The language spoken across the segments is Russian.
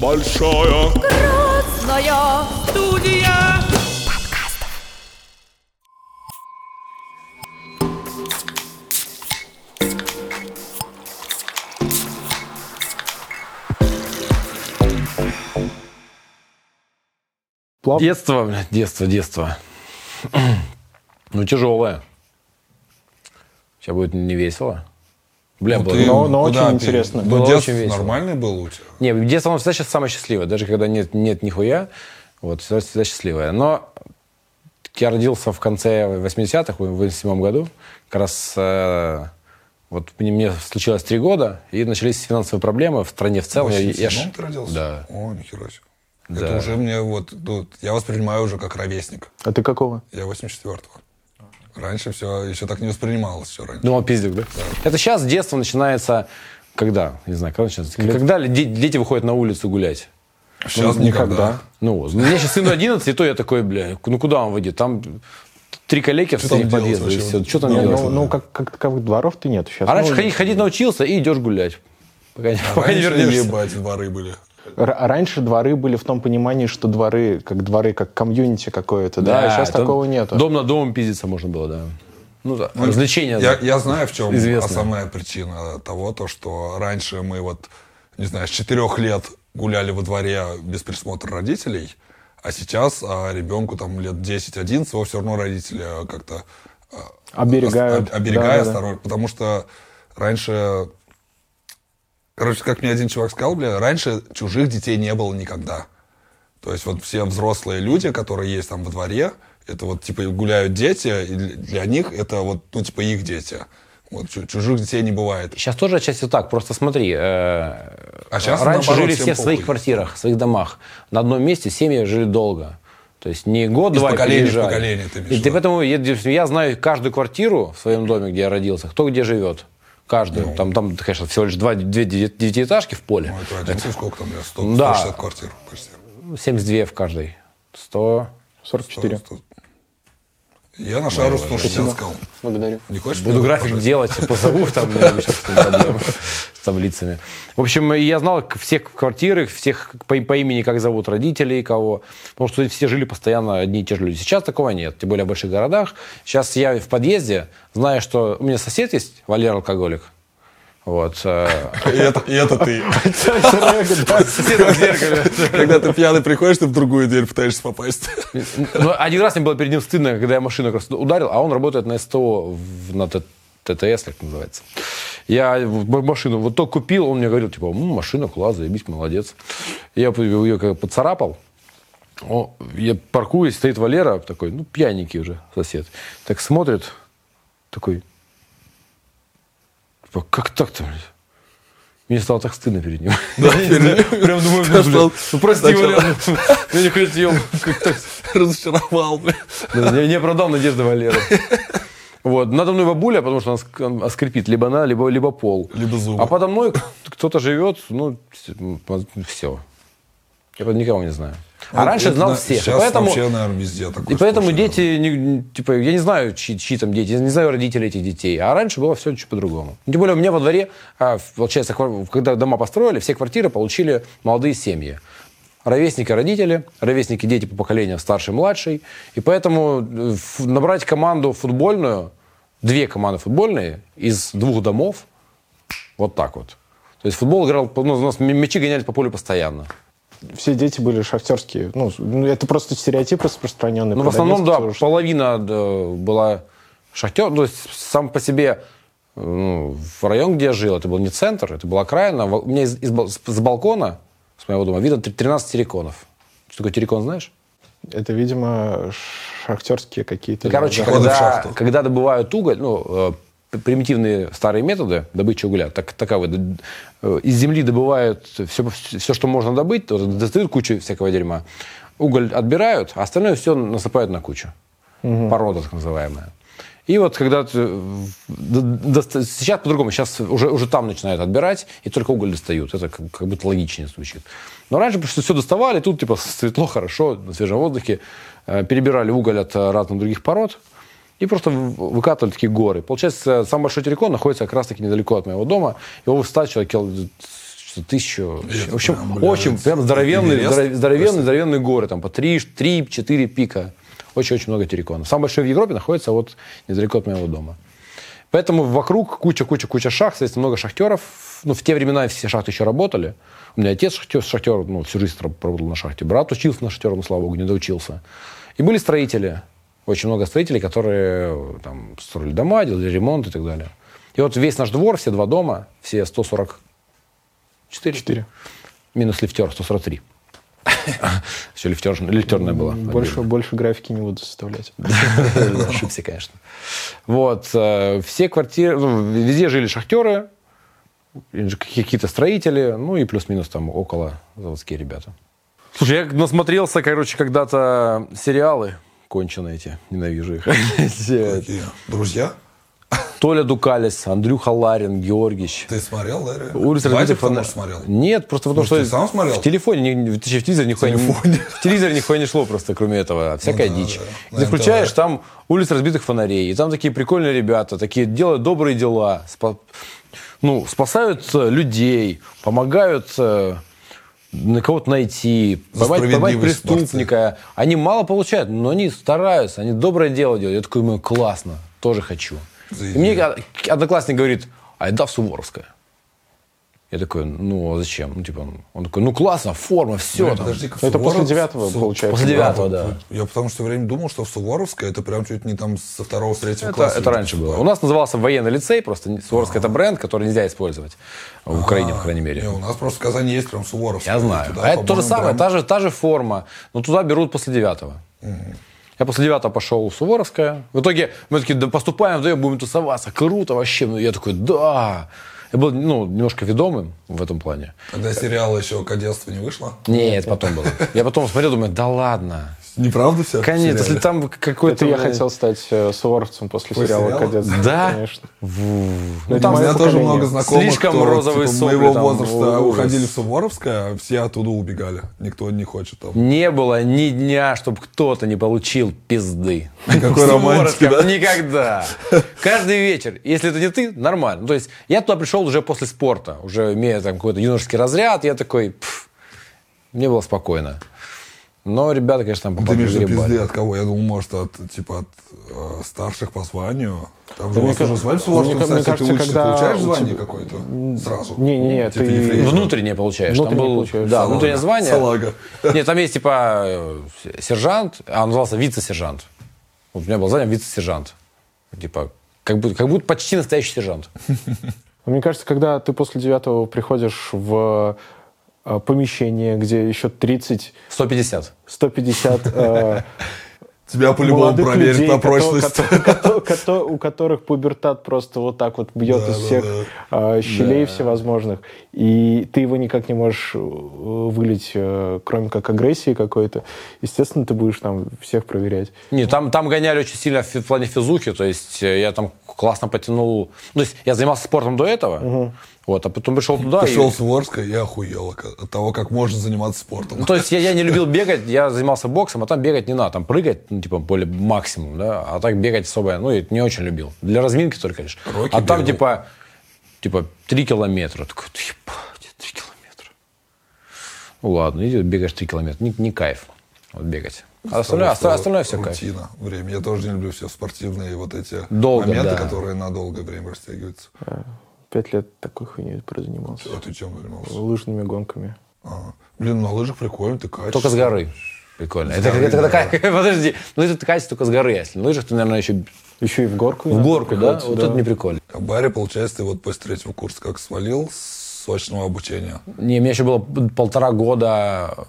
Большая Красная студия. Плав- Детство, блядь, детство, детство. Ну, тяжелое. Сейчас будет не весело. Бля, было- Но- но куда очень пере- интересно. Ну, Было детство очень весело. нормальный был у тебя? Не, детство, оно всегда сейчас самое счастливое. Даже когда нет, нет нихуя, вот, всегда, всегда счастливое. Но я родился в конце 80-х, в 87 году. Как раз э, вот мне, случилось три года, и начались финансовые проблемы в стране в целом. В Я- я 87-м ж- ты родился? Да. О, нихера себе. Да. Это уже мне вот, ну, я воспринимаю уже как ровесник. А ты какого? Я 84-го. Раньше все еще так не воспринималось все раньше. Думал, пиздюк, да? Это сейчас детство начинается, когда? Не знаю, когда начинается? Когда ли де- дети выходят на улицу гулять? Сейчас никогда. Ну, вот. мне сейчас сыну 11, и то я такой, бля, ну куда он выйдет? Там три коллеги в делать подъезде, и все. Что там Ну, делать? Ну, ну, как, как таковых дворов-то нет сейчас. а раньше Ну, ходить, ходить научился и идешь гулять. Пока, не- пока не вернешься. ебать, дворы были. Раньше дворы были в том понимании, что дворы, как дворы, как комьюнити какое-то, да, а сейчас такого нету. Дом на домом пиздиться можно было, да. Ну да, развлечения. Я, я знаю, в чем Известно. основная причина того, то, что раньше мы вот, не знаю, с четырех лет гуляли во дворе без присмотра родителей, а сейчас а, ребенку там лет 10-11, его все равно родители а, как-то а, Оберегают. ос- об- оберегая Да-да-да. осторожно, потому что раньше, короче, как мне один чувак сказал, бля, раньше чужих детей не было никогда. То есть вот все взрослые люди, которые есть там во дворе, это вот типа гуляют дети, и для- них это вот, ну, типа их дети. Вот чу- чужих детей не бывает. Сейчас тоже отчасти так. Просто смотри, э, А щас, раньше наоборот, жили все в своих квартирах, в своих домах. На одном месте семьи жили долго. То есть не год-два поколения в поколение, ты И ты поэтому я, я знаю каждую квартиру в своем доме, где я родился, кто где живет. Каждую. Там, там, конечно, всего лишь два, две девя- девятиэтажки в поле. Ну, это разница, сколько там, бля, 100, Да. 160 квартир почти. 72 в каждой. 100. 44. 100. Я на шару 160 сказал. Благодарю. Не хочешь? Буду график показать? делать, позову, там с таблицами. В общем, я знал всех квартиры, всех по, по имени, как зовут родителей, кого. Потому что все жили постоянно одни и те же люди. Сейчас такого нет, тем более в больших городах. Сейчас я в подъезде, знаю, что у меня сосед есть, Валера алкоголик. Вот. э, И это, и это ты. Когда ты пьяный приходишь, ты в другую дверь пытаешься попасть. Ну, один раз мне было перед ним стыдно, когда я машину раз ударил, а он работает на СТО, на ТТС, как называется. Я машину вот только купил, он мне говорил, типа, «М, машина, класс, заебись, молодец. Я ее как поцарапал, О, я паркуюсь, стоит Валера, такой, ну, пьяненький уже сосед. Так смотрит, такой, типа, как так-то, блядь? Мне стало так стыдно перед ним. Прям думаю, ну, блин, прости, Валера, ну, я не хотел. Как так? Разочаровал. Да, Не, оправдал надежды Валеры. Вот. Надо мной бабуля, потому что она ск- она скрипит либо она, либо, либо пол. Либо зубы. А подо мной кто-то живет, ну, все. Я никого не знаю. А раньше Это знал на- всех. И Сейчас поэтому, вообще, наверное, везде такое. и поэтому сплошь дети, не- типа, я не знаю, чьи, чьи там дети, я не знаю родителей этих детей. А раньше было все чуть по-другому. Тем более у меня во дворе, а, получается, когда дома построили, все квартиры получили молодые семьи. Ровесники родители, ровесники дети по поколению старший младший. И поэтому э, набрать команду футбольную, две команды футбольные из двух домов, вот так вот. То есть футбол играл, ну, у нас мячи гонялись по полю постоянно. Все дети были шахтерские. Ну, ну, это просто стереотип распространенный. Ну, в основном, да, что- половина да, была шахтер. То есть сам по себе ну, в район, где я жил, это был не центр, это была окраина. У меня из, из с балкона, с моего дома, видно 13 терриконов. Что такое террикон, знаешь? Это, видимо, шахтерские какие-то... Ну, Короче, когда, когда добывают уголь, ну, э, примитивные старые методы добычи угля, так, таковы. Э, Из земли добывают все, все, что можно добыть, достают кучу всякого дерьма. Уголь отбирают, а остальное все насыпают на кучу. Порода так называемая. И вот когда сейчас по-другому, сейчас уже, уже там начинают отбирать, и только уголь достают. Это как, как будто логичнее звучит. Но раньше просто все доставали, тут типа светло, хорошо, на свежем воздухе, э, перебирали уголь от э, разных других пород, и просто выкатывали такие горы. Получается, самый большой террикон находится как раз-таки недалеко от моего дома. Его высота человек кил- тысячу. В общем, прям, очень прям здоровенные, Эверест? здоров- здоровенные, здоровенные горы. Там по 3-4 пика. Очень-очень много терриконов. Самый большой в Европе находится вот недалеко от моего дома. Поэтому вокруг куча-куча-куча шахт, соответственно, много шахтеров. Ну, в те времена все шахты еще работали. У меня отец шахтер, шахтер ну, всю жизнь раб- работал на шахте. Брат учился на шахтера, но, слава богу, не доучился. И были строители. Очень много строителей, которые там строили дома, делали ремонт и так далее. И вот весь наш двор, все два дома, все 144. Четыре. Минус лифтер, 143. Все лифтер, лифтерная была. Больше, больше графики не буду составлять. Ошибся, конечно. Вот. э, Все квартиры, ну, везде жили шахтеры, какие-то строители, ну и плюс-минус там около заводские ребята. Слушай, я насмотрелся, короче, когда-то сериалы конченые эти, ненавижу их. Какие? Друзья? Толя Дукалис, Андрюха Ларин, Георгич. Ты смотрел, да? Улица Вадик, что смотрел? Нет, просто потому Может, что... ты сам смотрел? В телефоне, не- в телевизоре нихуя не... В телевизоре нихуя не шло просто, кроме этого. Всякая Ну да, дичь. да. И ты включаешь, там улица разбитых фонарей, и там такие прикольные ребята, такие делают добрые дела, спа- ну, спасают э, людей, помогают э, на кого-то найти, поймать, поймать справедливость борцы. преступника. Они мало получают, но они стараются, они доброе дело делают. Я такой, ну, классно, тоже хочу. И мне од- одноклассник говорит, айда в Суворовское. Я такой, ну, а зачем? Ну, типа, он такой, ну, классно, форма, все. Блин, там. подожди-ка, Это после девятого, Су- получается. После девятого, да. Я потому что все время думал, что в Суворовское это прям чуть не там со второго, с третьего Это, класса. это раньше было. У нас назывался военный лицей, просто не- Суворовский это бренд, который нельзя использовать. В Украине, по крайней мере. Не, у нас просто в Казани есть прям Суворовское. Я знаю. Туда, а это то же самое, прям- та же, та же форма. Но туда берут после девятого. Я после девятого пошел в Суворовское. В итоге мы такие, да поступаем вдвоем, будем тусоваться. Круто вообще. Ну, Я такой, да. Я был ну, немножко ведомым в этом плане. Когда сериал еще «Кадетство» не вышло? Нет, потом было. Я потом смотрел, думаю, да ладно. Неправда все? Конечно, если там какой-то... Я хотел стать э, суворовцем после сериала? «Кадетство». Да? Конечно. Ну, там У меня тоже много знакомых, Слишком кто, розовые типа, моего возраста уходили в Суворовское, а все оттуда убегали. Никто не хочет там. Не было ни дня, чтобы кто-то не получил пизды. Никакой В романтики, да? Никогда. Каждый вечер. Если это не ты, нормально. Ну, То есть я туда пришел уже после спорта, уже имея там какой-то юношеский разряд, я такой, «Пф, мне было спокойно. Но ребята, конечно, там Ты попали имеешь в виду грибали. пизды от кого? Я думал, может, от, типа, от э, старших по званию. Там же Да у вас мне уже ка- звали в Суворовском, мне кстати, ты кажется, учишься, когда получаешь у звание тебя- какое-то сразу? Не, не, Типа ты-. Внутреннее получаешь. Там Внутреннее был, получаешь. да, Салага. внутреннее звание. Салага. Нет, там есть типа э, сержант, а он назывался вице-сержант. Вот у меня было звание вице-сержант. Типа, как будто, как будто почти настоящий сержант. Мне кажется, когда ты после девятого приходишь в помещение, где еще 30, 150. 150 э, Тебя по-любому проверят людей, на прочность. у которых пубертат просто вот так вот бьет Да, из да, всех да. э, щелей всевозможных, и ты его никак не можешь э, вылить, э, кроме как агрессии какой-то, естественно, ты будешь там всех проверять. Не, там, там гоняли очень сильно в, плане физухи, то есть э, я там классно потянул. Ну, то есть я занимался спортом до этого, вот, а потом пришел туда. и- Пришел в Суворовское, я охуел от того, как можно заниматься спортом. Ну, то есть я, я не любил бегать, я занимался боксом, а там бегать не надо, там прыгать, ну, типа, более максимум, да, а так бегать особо, ну, и не очень любил. Для разминки только лишь. Рокки а там, бегал. типа, типа, три километра. Такой, ебать, три километра. Ну, ладно, иди бегаешь три километра, не, не кайф, вот бегать. А остальное, что остальное, все кайф. Рутина, время. Я тоже не люблю все спортивные вот эти Долго, моменты, да. которые на долгое время растягиваются. Пять лет такой хуйней прозанимался. А ты чем занимался? Лыжными гонками. А, Блин, на лыжах прикольно, ты катишься. Только с горы. Прикольно. С это, горы, это да. такая, подожди, ну это катится только с горы, если на лыжах ты, наверное, еще Еще и в горку. в горку, да? Вот это не прикольно. А Барри, получается, ты вот после третьего курса как свалил с сочного обучения. Не, у меня еще было полтора года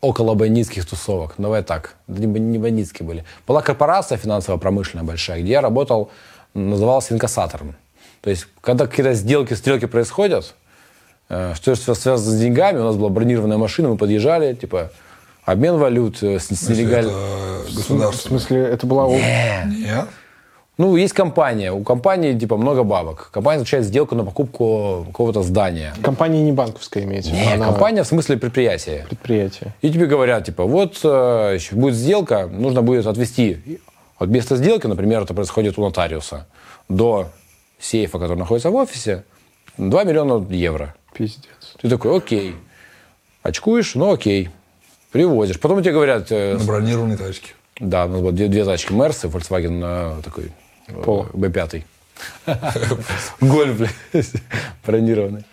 около бандитских тусовок. Давай так, не, б- не бандитские были. Была корпорация финансово-промышленная большая, где я работал, назывался инкассатором. То есть, когда какие-то сделки, стрелки происходят, э, что свя- связано с деньгами, у нас была бронированная машина, мы подъезжали, типа, обмен валют э, с, с нелегальным... В смысле, это была... о- Нет? Ну, есть компания, у компании, типа, много бабок. Компания заключает сделку на покупку какого-то здания. Компания не банковская имеется. в виду, Не, она компания в смысле предприятия. Предприятие. И тебе говорят, типа, вот э, еще будет сделка, нужно будет отвести от места сделки, например, это происходит у нотариуса, до сейфа, который находится в офисе, 2 миллиона евро. Пиздец. Ты такой, окей. Очкуешь, ну окей. Привозишь. Потом тебе говорят, э, На бронированной тачке. да, у нас было две, две тачки Мерс и Volkswagen э, такой э, Поло. B5. Гольф, блядь, бронированный.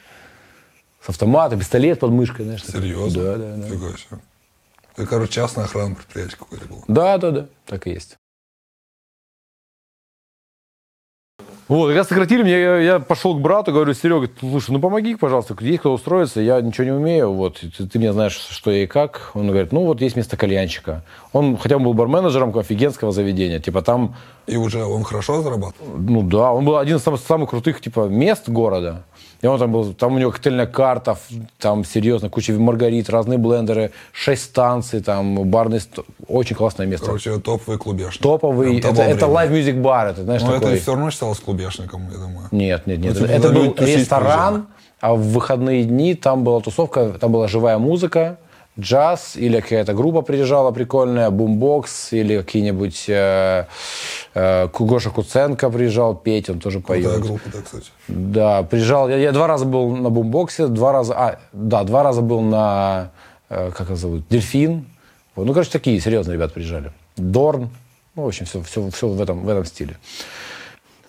С автоматом, пистолет под мышкой, знаешь. Серьезно? Да, да, да. Это, короче, частная охрана предприятия какое-то было. Да, да, да, так и есть. Вот, когда сократили меня, я, я пошел к брату, говорю, Серега, слушай, ну помоги, пожалуйста, есть кто устроиться, я ничего не умею, вот, ты, ты мне знаешь, что я и как. Он говорит, ну вот есть место кальянчика. Он, хотя он был барменеджером офигенского заведения, типа там, И уже он хорошо зарабатывал? ну да, он был один из самых, самых крутых, типа, мест города. И он там был, там у него коктейльная карта, там серьезно, куча маргарит, разные блендеры, шесть станций, там барный, очень классное место. Короче, топовый клубешник. Топовый, это, это live music бар, это знаешь Но такой. это все равно считалось клубешником, я думаю. Нет, нет, нет. Ну, типа, это когда был ресторан, а в выходные дни там была тусовка, там была живая музыка, джаз или какая-то группа приезжала прикольная, бумбокс или какие-нибудь э, э, Гоша Куценко приезжал петь, он тоже Крутая поет. группа, да, кстати. Да, приезжал. Я, я два раза был на бумбоксе, два раза, а, да, два раза был на, э, как его зовут, Дельфин. Вот, Ну, короче, такие серьезные ребята приезжали. Дорн. Ну, в общем, все, все, все в, этом, в этом стиле.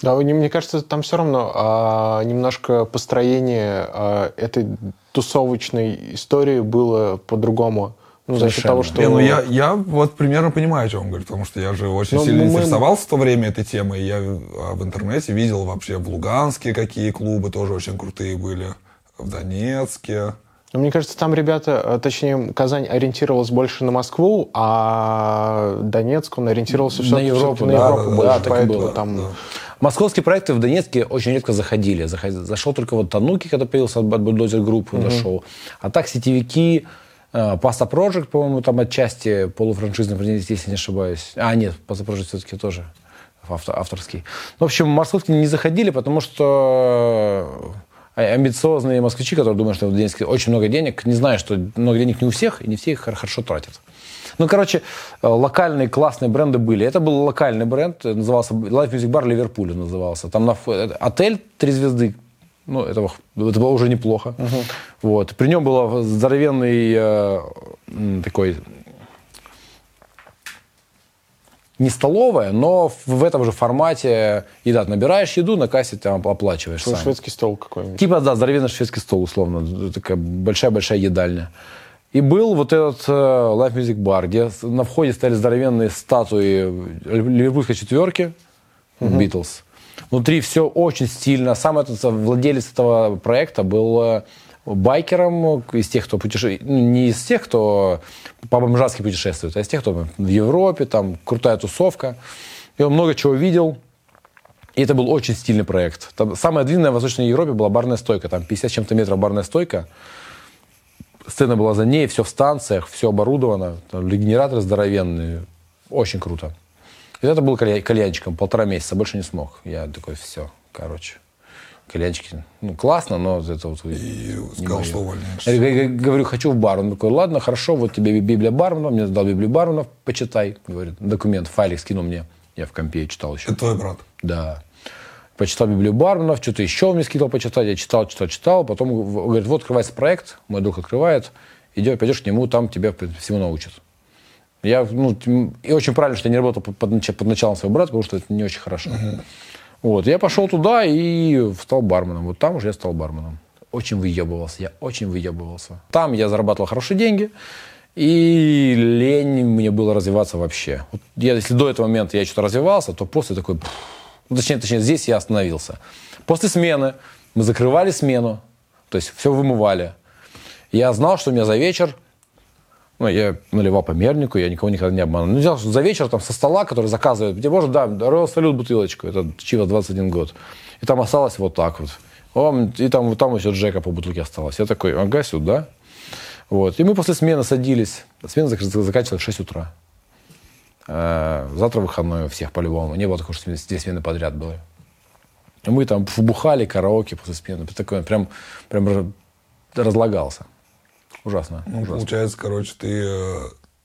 Да, мне, кажется, там все равно а, немножко построение а, этой тусовочной истории было по-другому. Ну, за счет того, что... Не, ну я, я вот примерно понимаю, о чем он говорит, потому что я же очень Ну, сильно мы- интересовался в то время этой темой. Я а, в интернете видел вообще в Луганске какие клубы тоже очень крутые были, в Донецке. Ну, мне кажется, там ребята, а, точнее, Казань ориентировалась больше на Москву, а Донецк, он ориентировался На все-таки Европу, на да, Европу да, да, больше, да, так и поэтому было, там... да. Московские проекты в Донецке очень редко заходили. Заход- Зашел только вот Тануки, когда появился от Bulldozer Group, зашел. А так сетевики, э, Паста Project, по-моему, там отчасти полуфраншизный, если не ошибаюсь. А, нет, Паста Project все-таки тоже авто- авторский. Ну, в общем, московские не заходили, потому что э, амбициозные москвичи, которые думают, что в Донецке очень много денег, не знаю, что много денег не у всех, и не все их хор- хорошо тратят. Ну, короче, э, локальные классные бренды были. Это был локальный бренд, э, назывался Live Music Bar Ливерпуль назывался. Там на, э, отель три звезды, ну, этого, это было уже неплохо. Вот. При нем был здоровенный э, такой не столовая, но в- в этом же формате еда. Набираешь еду, на кассе там оплачиваешь Ну, сам. шведский стол какой-нибудь. Типа, да, здоровенный шведский стол, условно. Такая большая-большая едальня. И был вот этот э, Live Music Bar, где на входе стояли здоровенные статуи ливерпульской четверки, Битлз. Внутри все очень стильно. Сам этот э, владелец этого проекта был э, байкером из тех, кто путешествует, не из тех, кто по-бомжатски путешествует, а из тех, кто в Европе, там крутая тусовка. И он много чего видел. И это был очень стильный проект. Там самая длинная в Восточной Европе была барная стойка. Там 50 с чем-то метров барная стойка. Сцена была за ней, все в станциях, все оборудовано. Там генераторы здоровенные. Очень круто. И это был калья- кальянчиком полтора месяца, больше не смог. Я такой, все, короче. Кальянчики, ну, классно, но это вот... И сказал, что увольняешься. Я говорю, хочу в бар. Он такой, ладно, хорошо, вот тебе Библия Бармана. Мне дал Библию Бармана, почитай. Говорит, документ, файлик скинул мне. Я в компе читал еще. Это твой брат. Да. Почитал Библию Барменов, что-то еще мне скидывал почитать. Я читал, читал, читал. Потом говорит, вот открывается проект, мой друг открывает. Идешь, пойдешь к нему, там тебя всему научат. Я, ну, и очень правильно, что я не работал под, под нач- под началом своего брата, потому что это не очень хорошо. Вот, я пошел туда и стал барменом. Вот там уже я стал барменом. Очень выебывался, я очень выебывался. Там я зарабатывал хорошие деньги, и лень мне было развиваться вообще. Вот я, если до этого момента я что-то развивался, то после такой... пф, ну, точнее, точнее, здесь я остановился. После смены мы закрывали смену, то есть все вымывали. Я знал, что у меня за вечер ну, я наливал по мернику, я никого никогда не обманул. Ну, взял за вечер там со стола, который заказывает, где можно, да, Royal Салют бутылочку, это Чива 21 год. И там осталось вот так вот. И там, вот там еще Джека по бутылке осталось. Я такой, ага, сюда. Вот. И мы после смены садились. Смена зак- заканчивалась в 6 утра. Э, Завтра выходной у всех по-любому. Не было такого, что две смены подряд было. И мы там бухали, караоке после смены. Такой, прям, прям разлагался. Ужасно. Ну, ужасно. получается, короче, ты э,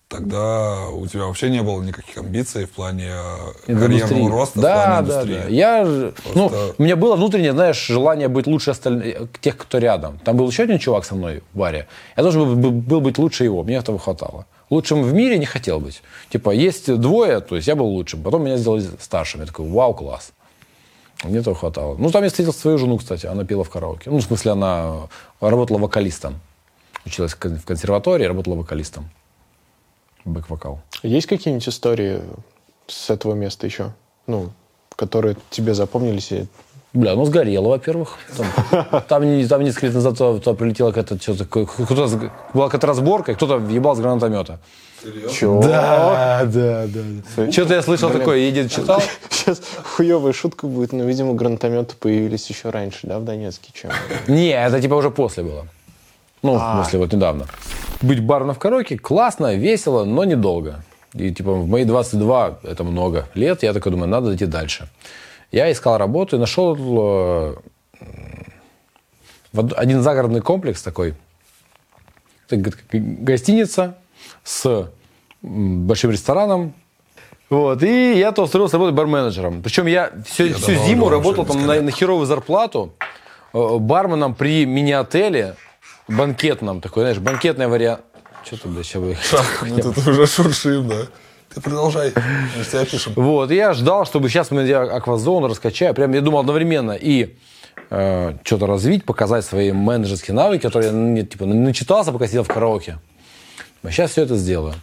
тогда у тебя вообще не было никаких амбиций в плане э, Индустрии. карьерного роста, в да, плане да, индустрии. да. Я, ж- ну, Просто- у меня было внутреннее, знаешь, желание быть лучше остальных, тех, кто рядом. Там был еще один чувак со мной в баре. Я должен был- был быть лучше его. Мне этого хватало. Лучшим в мире не хотел быть. Типа, есть двое, то есть я был лучшим. Потом меня сделали старшим. Я такой, вау, класс. Мне этого хватало. Ну, там я встретил свою жену, кстати. Она пела в караоке. Ну, в смысле, она работала вокалистом. Училась в кон- в консерватории, работала вокалистом. Бэк-вокал. Есть какие-нибудь истории с этого места еще? Ну, которые тебе запомнились? и- Бля, ну сгорело, во-первых. Там, там, не- там несколько лет назад туда, туда прилетела какая-то что-то, кто-то, была какая-то разборка, и кто-то въебал с гранатомета. Чего? Да, да, да. Что-то я слышал такое, едет, читал. Сейчас хуевая шутка будет, но, видимо, гранатометы появились еще раньше, да, в Донецке, чем... Не, это типа уже после было. Ну, в смысле, вот недавно. Быть барменом в караоке классно, весело, но недолго. И типа в мои 22, это много лет, я такой думаю, надо идти дальше. Я искал работу и нашел э, один загородный комплекс такой. Это гостиница с большим рестораном. Вот, и я то устроился работать барменеджером. Причем я всю, Я всю зиму работал там на, на херовую зарплату э, барменом при мини-отеле банкетном. Такой, знаешь, банкетный вариант. Что ты, блядь, сейчас Ну, тут уже шуршим, да. Ты продолжай, мы тебя. Вот, я ждал, чтобы сейчас мы я аквазону раскачаю. Прям я думал одновременно и э, что-то развить, показать свои менеджерские навыки, которые я типа, начитался, пока сидел в караоке. А сейчас все это сделаю.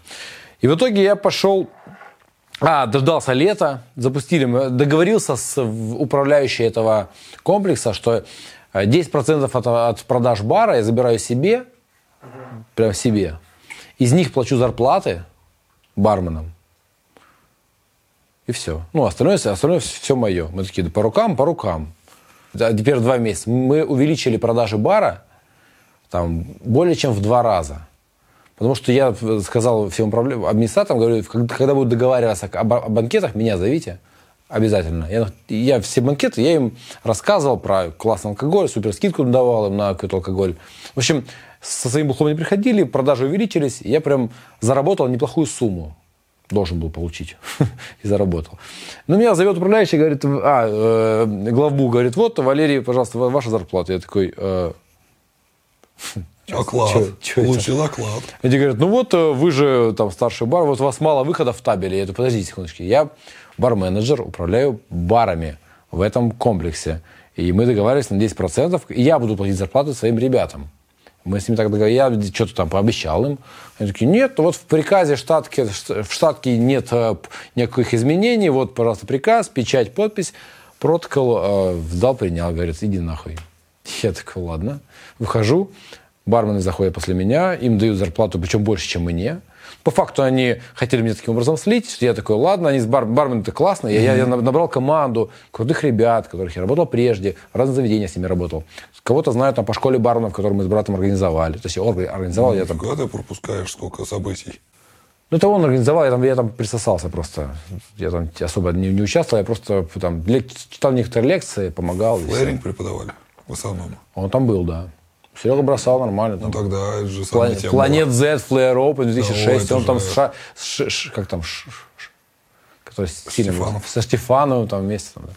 И в итоге я пошел... А, дождался лета, запустили, договорился с управляющей этого комплекса, что э, 10% от, от продаж бара я забираю себе, прям себе. Из них плачу зарплаты барменам. И все. Ну, остальное, остальное все мое. Мы такие, да по рукам, по рукам. Теперь два месяца. Мы увеличили продажи бара там, более чем в два раза. Потому что я сказал всем управля- администраторам, говорю, когда, будут договариваться о, о банкетах, меня зовите. Обязательно. Я, я все банкеты, я им рассказывал про классный алкоголь, супер скидку давал им на какой-то алкоголь. В общем, со своим бухлом они приходили, продажи увеличились, я прям заработал неплохую сумму. Должен был получить. и заработал. Но меня зовет управляющий, говорит, а, э, главбу, говорит, вот, Валерий, пожалуйста, ва- ваша зарплата. Я такой, «Э, Оклад. чё- чё это? Получил оклад. Эти говорят, ну вот э, вы же там старший бар, вот у вас мало выходов в табеле. Я говорю, подождите секундочку, я бар-менеджер, управляю барами в этом комплексе. И мы договаривались на 10%, и я буду платить зарплату своим ребятам. Мы с ними так договорились, я что-то там пообещал им. Они такие, нет, вот в приказе штатке, в штатке нет э, никаких изменений, вот, пожалуйста, приказ, печать, подпись. Протокол э, сдал, принял, говорит, иди нахуй. Я такой, ладно. Выхожу, бармены заходят после меня, им дают зарплату, причем больше, чем мне. По факту они хотели меня таким образом слить, что я такой, ладно, они с бар, бармены-то классные. Я, я набрал команду крутых ребят, которых я работал прежде, в разных заведениях с ними работал. Кого-то знаю там по школе барменов, которую мы с братом организовали. То есть я орг- организовал, я там... Когда ты пропускаешь столько событий? Ну, это он организовал, я там, я там присосался просто. Я там особо не, не участвовал, я просто там лек- читал некоторые лекции, помогал. Флэринг преподавали в основном. Он там был, да. Серега бросал нормально. Ну Там. тогда это же самая Планет, тема Планет была. Z, Flare Open 2006, это он там с, Ша- с Ш- Ш- как там, Ш- Ш- который был. Стефанов. со Стефановым там вместе там, да.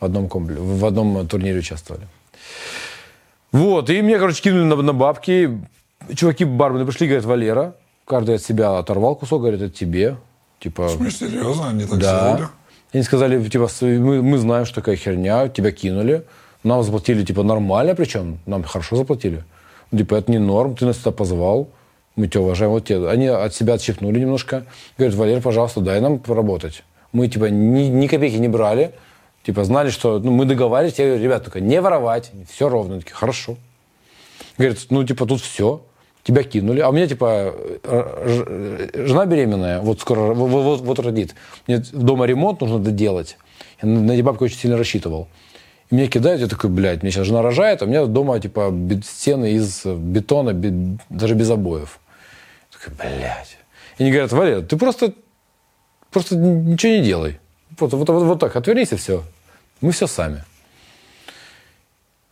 в одном комплексе, в одном турнире участвовали. Вот, и мне, короче, кинули на, на бабки. Чуваки бармены пришли, говорят, Валера, каждый от себя оторвал кусок, говорит, это тебе. Типа, Ну, серьезно, они так да. Они сказали, типа, с- мы, мы знаем, что такая херня, тебя кинули. Нам заплатили, типа, нормально, причем нам хорошо заплатили. Ну, Типа, это не норм, ты нас сюда позвал, мы тебя уважаем. Вот тебе. Они от себя отщипнули немножко. Говорят, Валер, пожалуйста, дай нам поработать. Мы, типа, ни, ни копейки не брали. Типа, знали, что ну, мы договаривались. Я говорю, ребят, только не воровать, все ровно. Такие, хорошо. Говорит, ну, типа, тут все. Тебя кинули. А у меня, типа, жена беременная, вот скоро, вот, вот, вот родит. Мне дома ремонт нужно доделать. Я на эти бабки очень сильно рассчитывал. И меня кидают, я такой, блядь, мне сейчас жена рожает, а у меня дома, типа, стены из бетона, бе- даже без обоев. Я такой, блядь. И они говорят, Валер, ты просто, просто ничего не делай. Вот, вот, вот, вот так, отвернись и все. Мы все сами.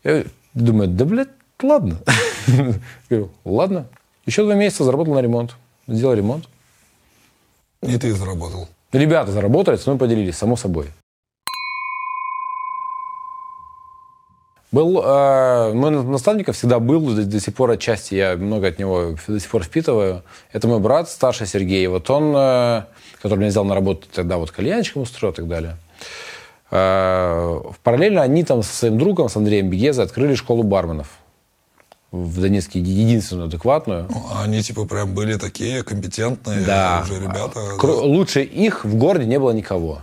Я думаю, да, блядь, ладно. Говорю, ладно. Еще два месяца заработал на ремонт. Сделал ремонт. И ты заработал. Ребята заработали, со мной поделились, само собой. Был, э, мой наставник всегда был, до, до сих пор отчасти я много от него до сих пор впитываю. Это мой брат старший Сергей. Вот он, э, который меня взял на работу тогда, вот кальянчиком устроил и так далее. Э, параллельно они там со своим другом, с Андреем Бегезой, открыли школу барменов в Донецке единственную адекватную. Ну, Они типа прям были такие компетентные Да. уже ребята. Кро- Лучше их в городе не было никого.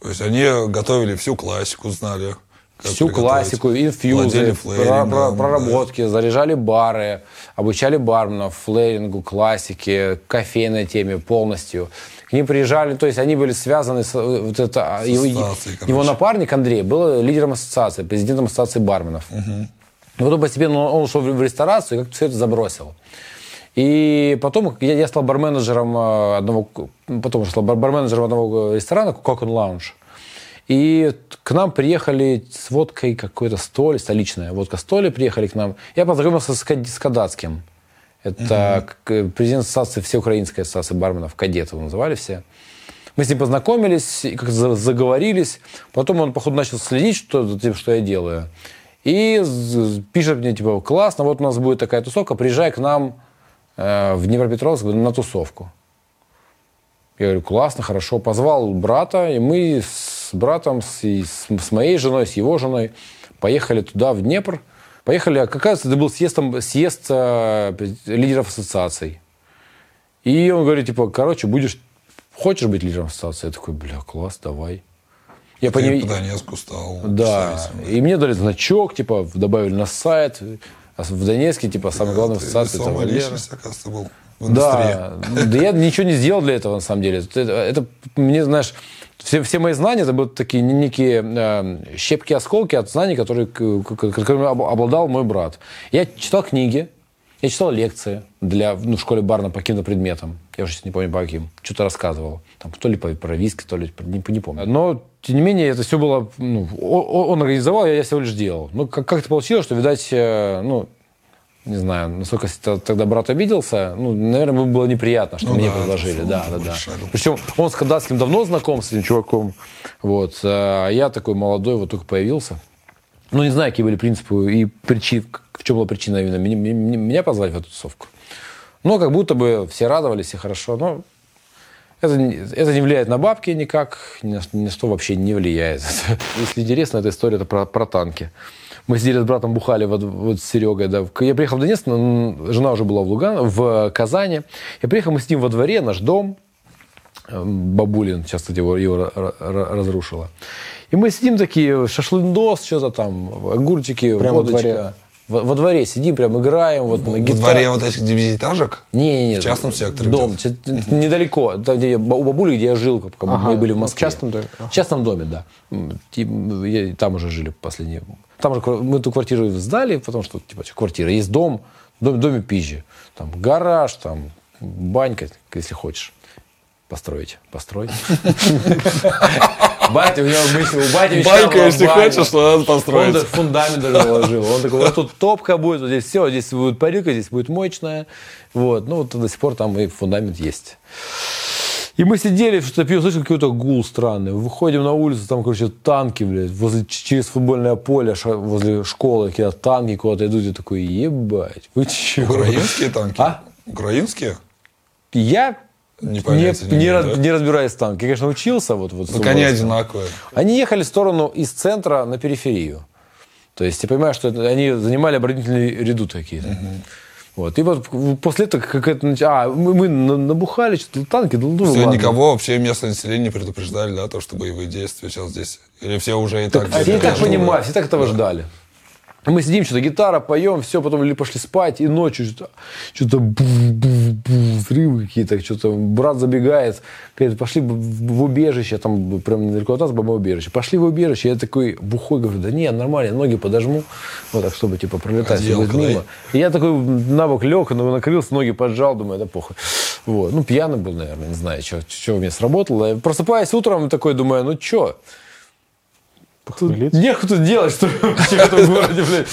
То есть они готовили всю классику, знали. Всю классику, инфьюзы, про- про- да. проработки, заряжали бары, обучали барменов, флейрингу, классике, кофейной теме полностью. К ним приезжали, то есть они были связаны с э, вот это, а, его, ассоциацией, короче. его напарник Андрей был лидером ассоциации, президентом ассоциации барменов. И потом постепенно он ушел в ресторацию и как-то все это забросил. И потом я, я стал барменеджером э, одного, потом стал бар- барменеджером одного ресторана, Coconut Lounge. И к нам приехали с водкой какой-то столь, столичная водка столи приехали к нам. Я познакомился с, с Кадацким. Это к- президент ассоциации, Всеукраинской ассоциации барменов, кадет его называли все. Мы с ним познакомились, за- заговорились. Потом он, походу, начал следить, что, за тем, что я делаю. И пишет мне, типа, классно, вот у нас будет такая тусовка, приезжай к нам э, в Днепропетровск на тусовку. Я говорю, классно, хорошо. Позвал брата, и мы с братом, с, и с, с моей женой, с его женой поехали туда, в Днепр. Поехали, а как раз это был съезд, там, съезд э, лидеров ассоциаций. И он говорит, типа, короче, будешь, хочешь быть лидером ассоциации? Я такой, бля, класс, давай. Я по Ты ней- по Донецку стал да, и мне дали значок, типа, добавили на сайт. А В Донецке, типа, самая главная Ты ассоциация. весомая Валера. личность, оказывается, был. Да, да я ничего не сделал для этого, на самом деле. Это, это мне, знаешь, все, все мои знания, это будут такие некие э, щепки-осколки от знаний, которые, которыми об- обладал мой брат. Я читал книги, я читал лекции для, ну, в школе барна по каким-то предметам. Я уже не помню по каким. Что-то рассказывал. Там, то ли про виски, то ли про- не, не помню. Но, тем не менее, это все было... Ну, он организовал, я, я всего лишь делал. Ну, как- как-то получилось, что, видать, э, ну, не знаю, насколько тогда брат обиделся, ну, наверное, ему было неприятно, что Ну мне да, предложили. Да, да, да. Причем он с Кадацким давно знаком, с этим чуваком. Вот. А я такой молодой, вот только появился. Ну, не знаю, какие были принципы и причины, в чем была причина именно меня, меня- позвать в эту тусовку. Но как будто бы все радовались и хорошо. Но это, не- это не влияет на бабки никак, ни на, ни на что вообще не влияет. Если интересно, эта история это про, про танки. Мы сидели с братом, бухали вот, вот с Серегой. Да. Я приехал в Донецк, жена уже была в, Луган, в Казани. Я приехал, мы сидим во дворе, наш дом. Э, Бабулин, сейчас, кстати, его, его ра- ра- разрушила. И мы сидим такие, шашлындос, что-то там, огурчики, Прямо во водочка. дворе? Во, во дворе сидим, прям играем. Вот, на Во гитаре. дворе вот этих девятиэтажек? Не, не, не. В частном секторе Дом, недалеко. Там, где я- у бабули, где я жил, как как Ага, мы были в в Москве. частном доме? В частном доме, да. Я- Там уже жили последние. Там же мы эту квартиру сдали, потому что, типа, квартира. Есть дом, дом, доме пизжи. Там гараж, там банька, если хочешь. Построить. Построить. Батя, у него мысли, у бати мечта Банька, была если баня. хочешь, то надо Он построить. даже фундамент даже заложил. Он такой, вот тут топка будет, вот здесь все, здесь будет парилка, здесь будет моечная. Вот, ну вот до сих пор там и фундамент есть. И мы сидели, что-то пьем, слышим какой-то гул странный. Выходим на улицу, там, короче, танки, блядь, возле, через футбольное поле, ша- возле школы, какие-то танки куда-то идут. Я такой, ебать, вы чего? Украинские танки? А? Украинские? Я Не не, не не да? не разбираюсь в танке. Я, конечно, учился. Вот, вот, Так они одинаковые. Они ехали в сторону из центра на периферию. То есть я понимаю, что это- они занимали оборонительные ряды какие-то. Вот. И вот после этого какая-то... нач- А, мы, мы на- набухали, что-то танки, ну, ну Все, ладно. никого вообще местное население не предупреждали, да, то, что боевые действия сейчас здесь. Или все уже и так... Все и где-то так понимали, все так этого ждали. Мы сидим, что-то гитара, поем, все, потом или пошли спать, и ночью что-то, что-то взрывы какие-то, что-то брат забегает, говорит, пошли в, убежище, там прям недалеко от нас бомбоубежище. Пошли в убежище, я такой бухой говорю, да не, нормально, ноги подожму, вот так, чтобы типа пролетать будет мимо. И я такой на бок лег, но накрылся, ноги поджал, думаю, да похуй. Вот. Ну, пьяный был, наверное, не знаю, что, что у меня сработало. Я Просыпаясь утром, такой думаю, ну что, Тут Похмелиться? нехуй тут делать, что вообще в этом городе, блядь.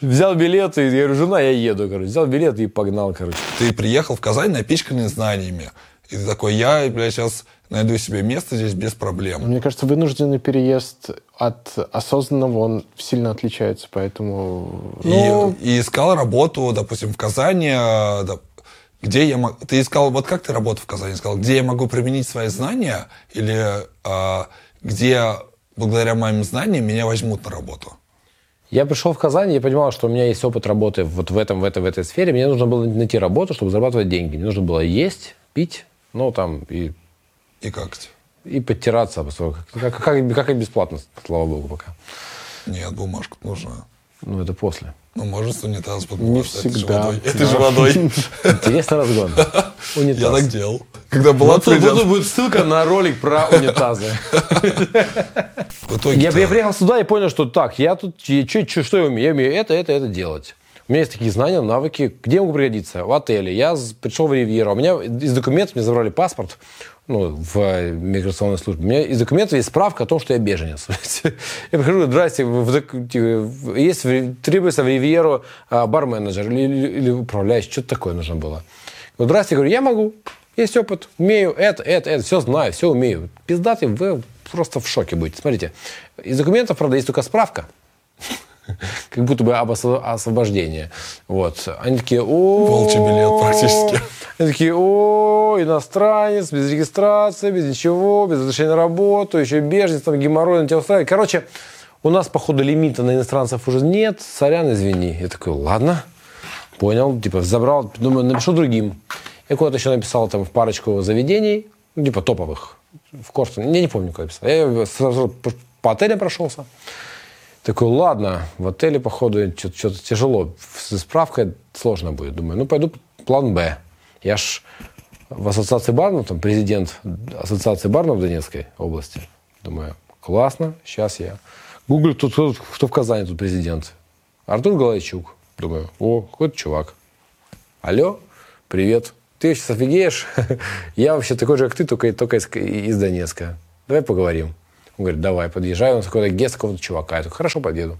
Взял билет, и я говорю, жена, я еду, короче. Взял билет и погнал, короче. Ты приехал в Казань напичканный знаниями. И ты такой, я, бля, сейчас найду себе место здесь без проблем. Мне кажется, вынужденный переезд от осознанного, он сильно отличается, поэтому... И, и искал работу, допустим, в Казани, да, где я могу... Ты искал, вот как ты работал в Казани? Сказал, где я могу применить свои знания или а, где благодаря моим знаниям меня возьмут на работу? Я пришел в Казань, я понимал, что у меня есть опыт работы вот в этом, в этом, в этой сфере. Мне нужно было найти работу, чтобы зарабатывать деньги. Мне нужно было есть, пить, ну там и, И как? и подтираться. Как, как, как и бесплатно, слава богу, пока. Нет, бумажку нужно. Ну, это после. Ну, может, с унитаз под Не Это же всегда. водой. Это же водой. Интересный разгон. Унитаз. Я так делал. Когда была Вот тут, вот тут будет ссылка на ролик про унитазы. В итоге Я, я приехал сюда и понял, что так, я тут, чё- что я умею? Я умею это, это, это делать. У меня есть такие знания, навыки. Где я могу пригодиться? В отеле. Я пришел в Ривьеру. У меня из документов мне забрали паспорт ну, в миграционной службе. У меня из документов есть справка о том, что я беженец. Я прихожу, здрасте, типа, есть требуется в Ривьеру а, бар-менеджер или, или- управляющий. Что-то такое нужно было. Здрасте, говорю, я могу. Есть опыт, умею это, это, это, все знаю, все умею. Пиздатый, вы просто в шоке будете. Смотрите, из документов, правда, есть только справка, как будто бы об осво- освобождении. Вот. Они такие, о Волчий билет практически. Они такие, о иностранец, без регистрации, без ничего, без разрешения на работу, еще беженец, там геморрой на тебя устраивает. Короче, у нас, походу, лимита на иностранцев уже нет, сорян, извини. Я такой, ладно, понял, типа, забрал, думаю, напишу другим. Я куда-то еще написал там в парочку заведений, ну, типа топовых, в Корстене, я не помню, куда писал. Я сразу по отелям прошелся. Такой, ладно, в отеле, походу, что-то тяжело. С справкой сложно будет. Думаю, ну, пойду план Б. Я ж в ассоциации барнов, там, президент ассоциации барнов Донецкой области. Думаю, классно, сейчас я. Гуглю, тут, кто, кто в Казани тут президент. Артур Галайчук. Думаю, о, какой-то чувак. Алло, привет. Ты сейчас офигеешь? Я вообще такой же, как ты, только, только из, из Донецка. Давай поговорим. Он говорит, давай, подъезжаю. Он такой гест какого-то чувака. Я такой, хорошо, подъеду.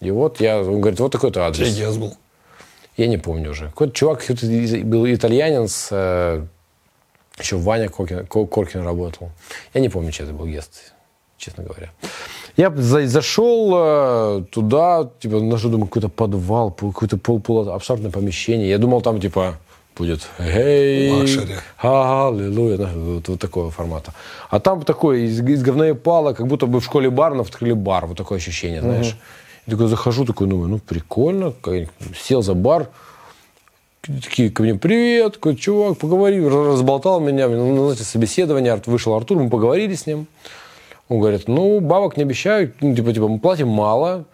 И вот я, он говорит, вот такой-то адрес. Чей гес был? Я не помню уже. Какой-то чувак какой-то был итальянин с... э, еще Ваня Коркин, Ко- Коркин работал. Я не помню, чей это был гест, честно говоря. Я за- зашел э, туда, типа, нашел, думаю, какой-то подвал, пол- какое-то пол, полуобшарное помещение. Я думал, там, типа, будет «Эй, luxury. аллилуйя», ну, вот, вот такого формата. А там такой, из, из говна и палок, как будто бы в школе барменов открыли бар. Вот такое ощущение, знаешь. Я такой захожу, такой, думаю, ну, прикольно. Сел за бар, такие ко мне, привет, такой, чувак, поговори, Раз- разболтал меня, ну, знаете, собеседование, Ар- вышел Артур, мы поговорили с ним. Он говорит, ну, бабок не обещаю, ну, типа, типа, мы платим мало,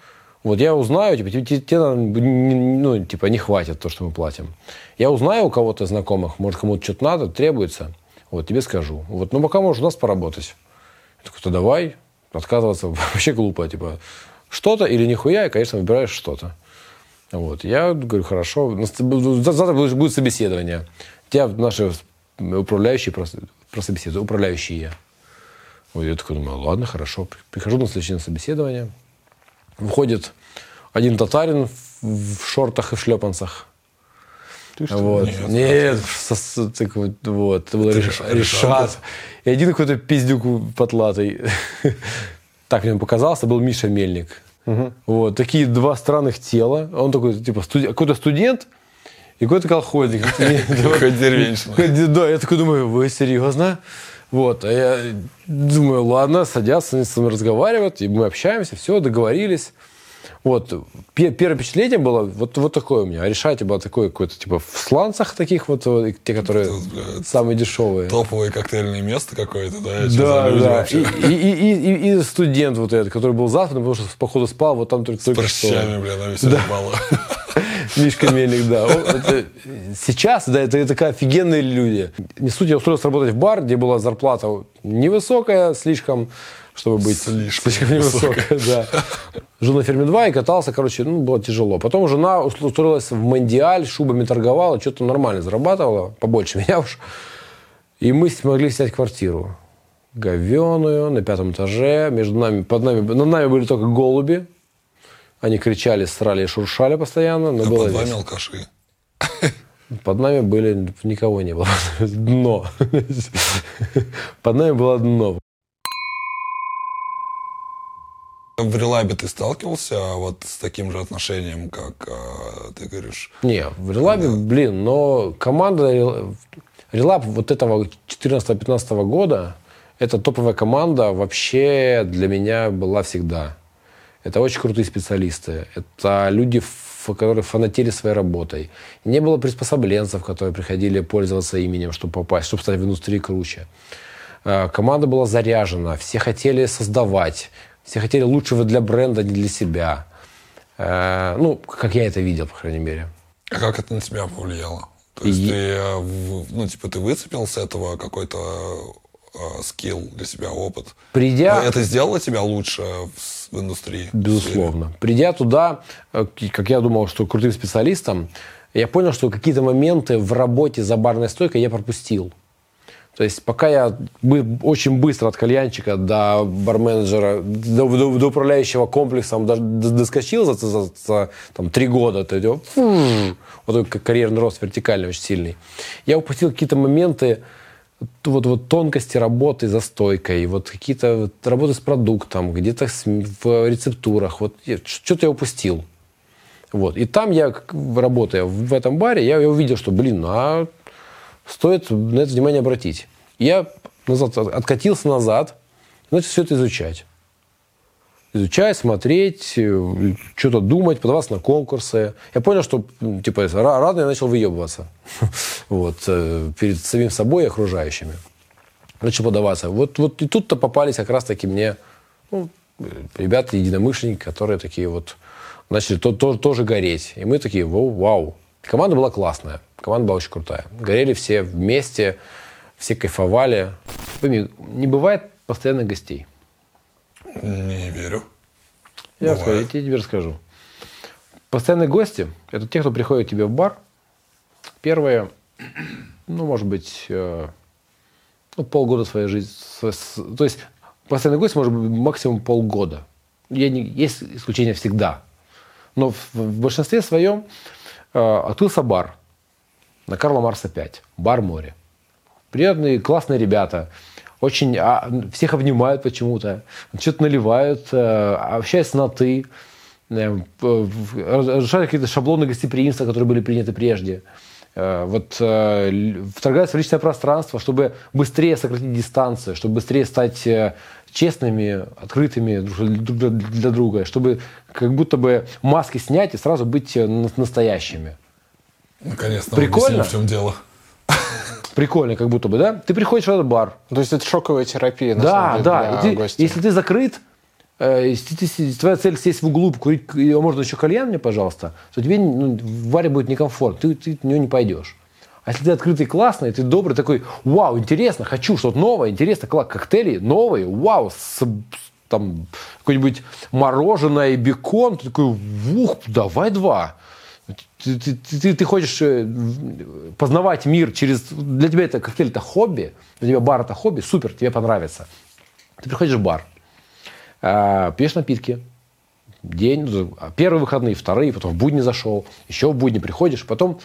вот я узнаю, типа, тебе, тебе- тебе, ну, типа, не хватит то, что мы платим. Я узнаю у кого-то знакомых, может, кому-то что-то надо, требуется, вот, тебе скажу. Вот, ну, пока можешь у нас поработать. Я такой, то давай, отказываться вообще глупо, типа, что-то или нихуя, и, конечно, выбираешь что-то. Вот. Я говорю, хорошо. Ну, Завтра будет собеседование. Тебя наши управляющие просто, просто беседуют. Управляющие. Вот я такой думаю, ладно, хорошо. При- Прихожу на следующее собеседование. Выходит один татарин в шортах и в шлепанцах. Вот. Нет, с- так вот, вот. Это был Реш- Решат. И один какой-то пиздюк потлатый. Так мне показался, был Миша Мельник. Вот, такие два странных тела. Он такой, типа, студ- какой-то студент и какой-то колхозник. Какой деревенщина. Да, я такой думаю, вы серьезно? Вот, а я думаю, ладно, садятся, они со мной разговаривают, и мы общаемся, все, договорились. Вот, пе- первое впечатление было вот, вот такое у меня. А решайте было такое какое-то, типа, в сланцах таких вот, те, которые Тут, блядь, самые дешевые. Топовое коктейльное место какое-то, да? Да, да. И, и, и, и- и студент вот этот, который был завтра, потому что походу спал вот там только, только Прыщами, что. бля, на веселе мало. Мишка Мельник, да. Он- это- сейчас, да, это, такие офигенные люди. Не суть, я устроился работать в бар, где была зарплата невысокая слишком, чтобы быть Слишком невысокая, да. Жил на ферме 2 и катался, короче, ну, было тяжело. Потом жена устроилась в Мандиаль, шубами торговала, что-то нормально зарабатывала, побольше меня уж. И мы смогли снять квартиру. Говеную, на пятом этаже. Между нами, под нами, над нами были только голуби. Они кричали, срали и шуршали постоянно. Но А было под вами весело. алкаши. Под нами были... Никого не было. Дно. Под нами было дно. В релабе ты сталкивался вот с таким же отношением, как э, ты говоришь? Не, в Релабе, блин, но команда Рел- Релаб вот этого 14-15 года, это топовая команда вообще для меня была всегда. Это очень крутые специалисты. Это люди, которые фанатели своей работой. Не было приспособленцев, которые приходили пользоваться именем, чтобы попасть, чтобы стать в индустрии круче. Э, Команда была заряжена, все хотели создавать, все хотели лучшего для бренда, не для себя. Э, Ну, как я это видел, по крайней мере. А как это на тебя повлияло? То есть И- ты, э, ну, типа, ты выцепил с этого какой-то скилл для себя, опыт? Придя... Это сделало тебя лучше в, в индустрии? Безусловно. Придя туда, э, как я думал, что крутым специалистом, я понял, что какие-то моменты в работе за барной стойкой я пропустил. То есть пока я очень быстро от кальянчика до барменеджера, до, до- до управляющего комплексом даже д- доскочил за, за- за, там, три года, то есть, фу, вот карьерный рост вертикальный очень сильный. Я упустил какие-то моменты, вот, вот тонкости работы за стойкой, вот какие-то вот работы с продуктом, где-то в рецептурах, вот что-то я упустил. Вот. И там я, работая в этом баре, я, увидел, что, блин, а стоит на это внимание обратить. Я назад, от- откатился назад, начал все это изучать. Изучать, смотреть, э, что-то думать, подаваться на конкурсы. Я понял, что типа, ра- рано я начал выебываться вот, э, перед самим собой и окружающими. Начал подаваться. Вот, вот и тут-то попались как раз-таки мне ну, ребята, единомышленники, которые такие вот начали то, то- тоже гореть. И мы такие, вау, вау. Команда была классная. Команда была очень крутая. Горели все вместе, все кайфовали. Не бывает постоянных гостей. Не верю. Я, Бывает. скажу, я тебе расскажу. Постоянные гости – это те, кто приходит к тебе в бар. Первые, ну, может быть, э, ну, полгода своей жизни. То есть постоянный гость может быть максимум полгода. Я не, есть исключения всегда. Но в, в большинстве своем э, открылся бар на Карла Марса 5. Бар море. Приятные, классные ребята. Очень а, всех обнимают почему-то, что-то наливают, э, общаются на ты, э, разрушают какие-то шаблоны гостеприимства, которые были приняты прежде. Э, Вот вторгаются в личное пространство, чтобы быстрее сократить дистанцию, чтобы быстрее стать честными, открытыми друг для- друг для друга, чтобы как будто бы маски снять и сразу быть на- настоящими. Наконец-то Прикольно. объяснил, в чем дело. Прикольно, как будто бы, да? Ты приходишь в этот бар, То есть это шоковая терапия, на да, самом деле, да. для ты- гостя. если ты закрыт, э, если ты твоя цель сесть в углу, покурить, можно еще кальян мне, пожалуйста, то тебе ну, в баре будет некомфортно, ты, ты в него не пойдешь. А если ты открытый, классный, ты добрый, такой, вау, интересно, хочу что-то новое, интересно, класс, коктейли новые, вау, с, с- там какое-нибудь мороженое и бекон, ты такой, ух, давай два. Ты, ты, ты- ты- хочешь э, познавать мир через... Для тебя это коктейль это хобби, для тебя бар это хобби, супер, тебе понравится. Ты приходишь в бар, э, пьешь напитки, день, ну, первые выходные, вторые, потом в будни зашел, еще в будни приходишь, потом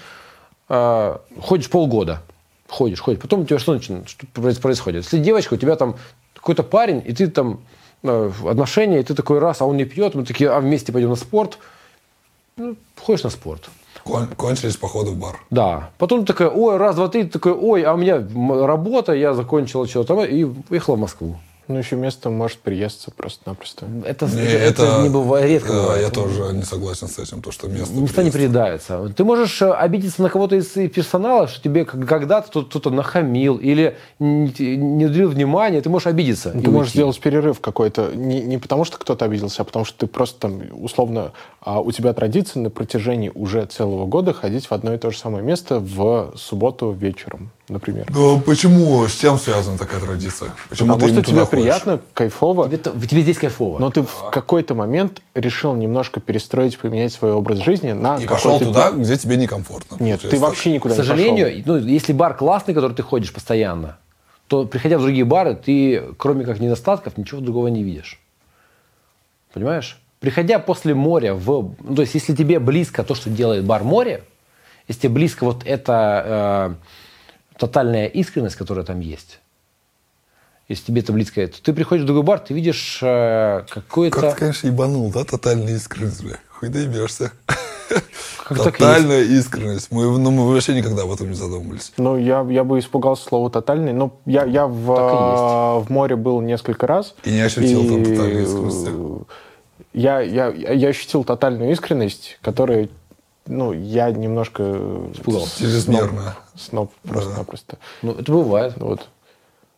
э, ходишь полгода, ходишь, ходишь, потом у тебя что, начи- что проис- происходит? Если девочка, у тебя там какой-то парень, и ты там э, отношения, и ты такой раз, а он не пьет, мы такие, а вместе пойдем на спорт, ну, ходишь на спорт. Кон- кончились походы в бар. Да. Потом такая, ой, раз, два, три, ты такой, ой, а у меня работа, я закончила что-то, и уехала в Москву. Ну, еще место может приесться просто-напросто. Это, Не, это, не бывает, редко да, бывает. Я тоже не согласен с этим, то, что место... Места не приезд. приедаются. Ты можешь э, обидеться на кого-то из персонала, что тебе как- когда-то кто- кто-то нахамил или не уделил внимания, ты можешь обидеться. Ты можешь уйти. сделать перерыв какой-то. Не, не потому, что кто-то обиделся, а потому что ты просто там, условно, а, у тебя традиция на протяжении уже целого года ходить в одно и то же самое место в субботу вечером, например. Да почему? С чем связана такая традиция? Почему Потому ты что тебе ходишь? приятно, кайфово. Тебе, тебе здесь кайфово. Но ты в какой-то момент решил немножко перестроить, поменять свой образ жизни на И пошел туда, где тебе некомфортно. Нет, ты вообще никуда К не сожалению, пошел. ну, если бар классный, который ты ходишь постоянно, то, приходя в другие бары, ты, кроме как недостатков, ничего другого не видишь. Понимаешь? Приходя после моря в... Ну, то есть, если тебе близко то, что делает бар море, если тебе близко вот эта э, тотальная искренность, которая там есть, если тебе это близко, то ты приходишь в другой бар, ты видишь э, какое-то... Как ты, конечно, ебанул, да, тотальная искренность, бля. Хуй доебешься. Как Тотальная искренность. Мы, ну, мы вообще никогда об этом не задумывались. Ну, я, я бы испугался слова «тотальный». Ну, я, я в, а, в море был несколько раз. И не ощутил там и, тотальной искренности. Я, я, я ощутил тотальную искренность, которая, ну, я немножко... Испугался. Чрезмерно. Сноб просто-напросто. Ну, это бывает. Вот.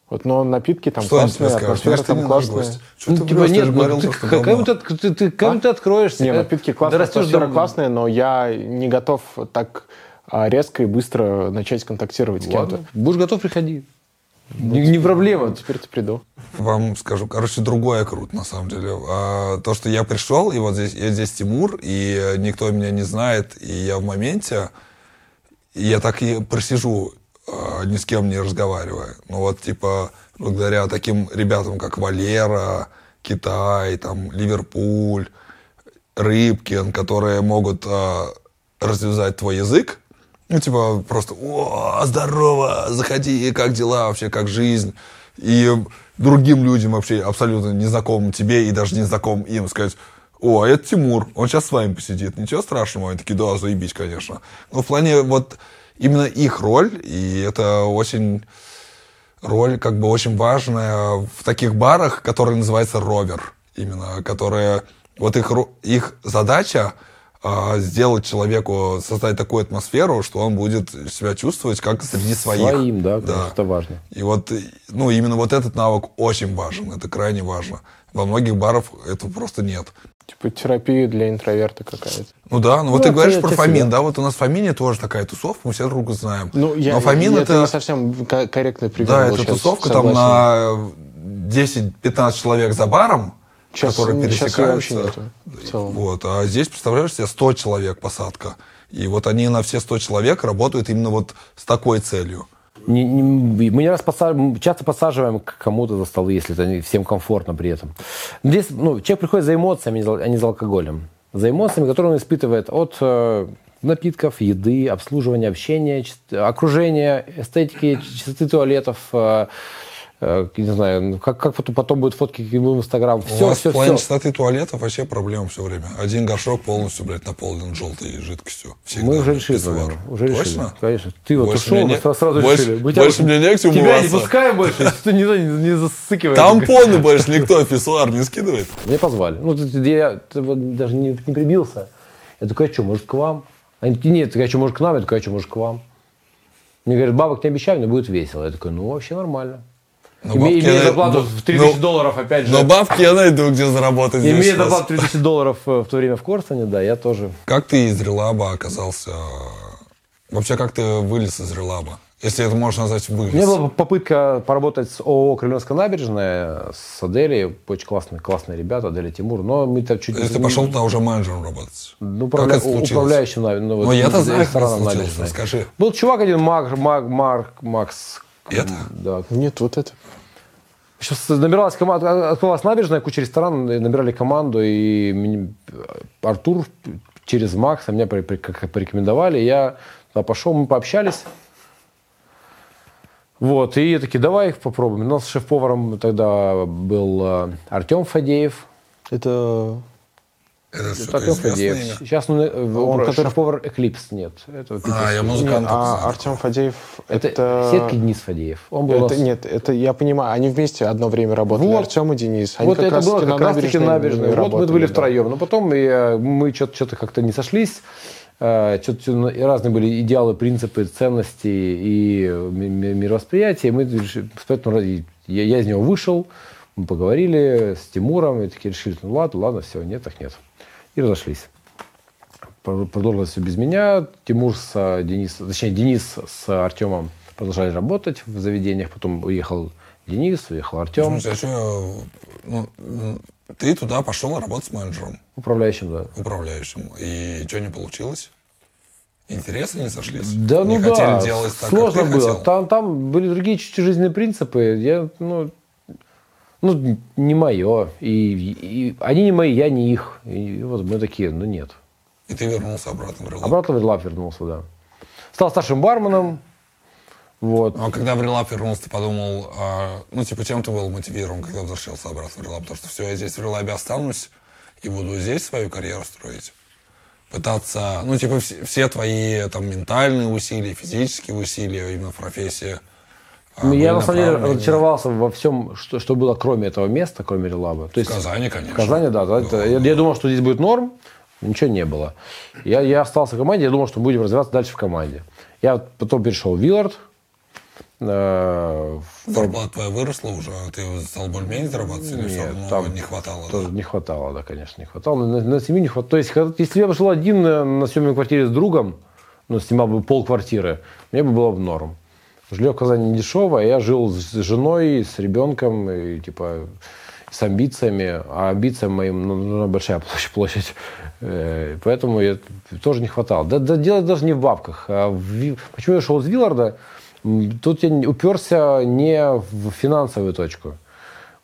Вот, но напитки там Что классные, атмосфера ты там наш классная. Что Ну, ты типа, врешь? Ты нет, ну, говорил, ты, то, что говно. вот это- ты, ты, кому ты откроешься? Не, Когда- напитки классные, растешь атмосфера дом- классная, но я не готов так а, резко и быстро начать контактировать с кем-то. Ладно, будешь готов, приходи. Не, не проблема. Теперь-то приду. Вам скажу, короче, другое круто, на самом деле. А, то, что я пришел, и вот здесь, я здесь Тимур, и э, никто меня не знает, и я в моменте, и я так и просижу, а, ни с кем не разговаривая. Ну вот, типа, благодаря таким ребятам, как Валера, Китай, там, Ливерпуль, Рыбкин, которые могут а, развязать твой язык, ну, типа, просто, о, здорово, заходи, как дела вообще, как жизнь. И другим людям вообще абсолютно незнакомым тебе и даже незнакомым им сказать, о, а это Тимур, он сейчас с вами посидит, ничего страшного. Они такие, да, заебись, конечно. Но в плане вот именно их роль, и это очень роль как бы очень важная в таких барах, которые называются ровер, именно, которые вот их их задача сделать человеку создать такую атмосферу, что он будет себя чувствовать как среди своих. Своим, да, конечно, это важно. И вот, ну, именно вот этот навык очень важен, это крайне важно. Во многих барах этого просто нет. Типа терапия для интроверта какая-то. Ну да, ну, вот Ну, ты это говоришь про всегда. да, вот у нас в Фомине тоже такая тусовка, мы все друг друга знаем. Ну, я, Но Фомин это... это, не совсем ко- корректный пример да, это тусовка там согласен. на 10-15 человек за баром, Сейчас, которые пересекаются. нету. Вот, а здесь, представляешь себе, 100 человек посадка. И вот они на все 100 человек работают именно вот с такой целью. Не- не- мы не раз подса- мы часто подсаживаем к кому-то за столы, если это не всем комфортно при этом. Здесь ну, человек приходит за эмоциями, а не за- а не за алкоголем. За эмоциями, которые он испытывает от э, напитков, еды, обслуживания, общения, окружения, эстетики, чистоты туалетов, э, не знаю, ну, как, как потом, будут фотки в Инстаграм. У Все, вас все, в плане все. чистоты туалетов вообще проблема все время. Один горшок полностью, блядь, наполнен желтой жидкостью. Всегда, Мы уже решили, проблему. Уже решили. Точно? Конечно. Ты вот Больше ушел, не- сразу, больше- решили. Мы больше мне не к чему Тебя не пускаем больше, ты не, не, не засыкивай. Тампоны больше никто в писсуар не скидывает. Меня позвали. Ну, я даже не, не прибился. Я такой, а что, может, к вам? Они такие, нет, ты а что, может, к нам? Я такой, а что, может, к вам? Мне говорят, бабок не обещаю, но будет весело. Я такой, ну, вообще нормально. Но Име- бабки Имея я- зарплату ну- в 3000 ну- долларов, опять же. Но бабки я найду, где заработать Имея зарплату 3000 долларов э, в то время в Корсуне, да, я тоже. Как ты из релаба оказался... Вообще, как ты вылез из релаба? Если это можно назвать вылез. У меня была попытка поработать с ООО «Крыльевская набережная», с Аделей. Очень классные, классные ребята, Аделя Тимур. Но мы там чуть То есть ты пошел туда уже менеджером работать? Ну, Как управля- это случилось? управляющим, ну, вот, Ну, я-то знаю, как это случилось. Расскажи. Был чувак один, Мак, Мак, Марк, Макс. Это? Да. Нет, вот это. Сейчас набиралась команда, открылась набережная, куча ресторанов, набирали команду, и Артур через Макса меня как порекомендовали, я туда пошел, мы пообщались. Вот, и такие, давай их попробуем. У нас шеф-поваром тогда был э, Артем Фадеев. Это... Это что, Артем известное Фадеев. имя? Сейчас он, э, он про- шеф-повар Эклипс, нет. Это, А, я музыкант. Нет, а. Артем Фадеев... Это, Это, сетка Денис Фадеев. Он был Это, нас- нет, это я понимаю, они вместе одно время работали, Вот. Артем и Денис. Они вот как это раз было как раз таки набережная. Вот мы работали, были да. втроем. Но потом и, мы что-то как-то не сошлись. Э, Что-то разные были идеалы, принципы, ценности и ми- ми- мировосприятие. Мы я, я из него вышел, мы поговорили с Тимуром, и такие решили, ну ладно, ладно, все, нет, так нет. И разошлись. Про- Продолжилось все без меня. Тимур с э, Денис, точнее, Денис с Артемом продолжали работать в заведениях. Потом уехал Денис, уехал Артем. смысле, а чё, ну, м, ты туда пошел работать с менеджером, Управляющим, да. управляющим. И что не получилось? Интересы не сошлись? Да, не ну хотели да, делать так, сложно как ты было. хотел? Там, там были другие чуть-чуть жизненные принципы. Я, ну, ну, не мое. И, и они не мои, я не их. И вот мы такие, ну нет. И ты вернулся обратно в релап. Обратно в Релап вернулся, да. Стал старшим барменом. Вот. А когда в Релап вернулся, ты подумал, а, ну, типа, чем ты был мотивирован, когда возвращался обратно в Релап? Потому что все, я здесь в Релабе останусь и буду здесь свою карьеру строить. Пытаться, ну, типа, все, все твои там ментальные усилия, физические усилия именно в профессии. А, Ну, я на самом деле разочаровался во всем, что, что было кроме этого места, кроме Релаба. То В Казани, конечно. В Казани, да. да, это- я, я думал, что здесь будет норм, ничего не было. Я, я остался в команде, я думал, что будем развиваться дальше в команде. Я потом перешел в Виллард. э, Зарплата твоя выросла уже, а ты стал более-менее зарабатывать или все Нет, равно там не хватало? Тоже да? не хватало, да, конечно, не хватало. На, на семью не хватало. То есть, когда- если бы я жил один на, на съемной квартире с другом, ну, снимал бы пол квартиры, мне бы было бы норм. Жилье в Казани дешевое, я жил с женой, с ребенком, и, типа, с амбициями. А амбициям моим ну, нужна большая площадь. площадь. Э, Поэтому я, тоже не хватало. Да, да дело даже не в бабках. А в почему я шел из Вилларда? Тут я уперся не в финансовую точку.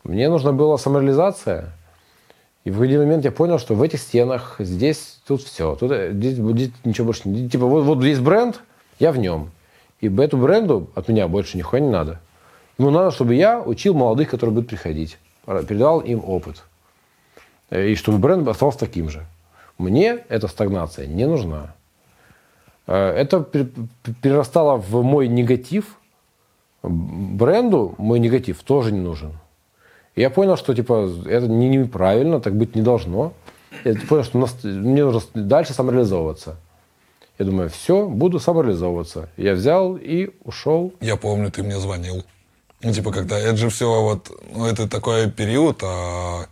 Мне нужна была самореализация. И в один момент я понял, что в этих стенах, здесь, тут все. Тут, э, здесь, здесь ничего больше не... Типа, вот, вот есть бренд, я в нем. И эту бренду от меня больше нихуя не надо. Ему надо, чтобы я учил молодых, которые будут приходить. Передал им опыт. Э, И чтобы бренд остался таким же. Мне эта стагнация не нужна. Э, Это пер- перерастало в мой негатив. Бренду мой негатив тоже не нужен. Я понял, что типа это не- неправильно, так быть не должно. Я понял, что мне нужно дальше самореализовываться. Я думаю, все, буду самореализовываться. Я взял и ушел. Я помню, ты мне звонил. Ну, типа, когда это же все вот, ну, это такой период а,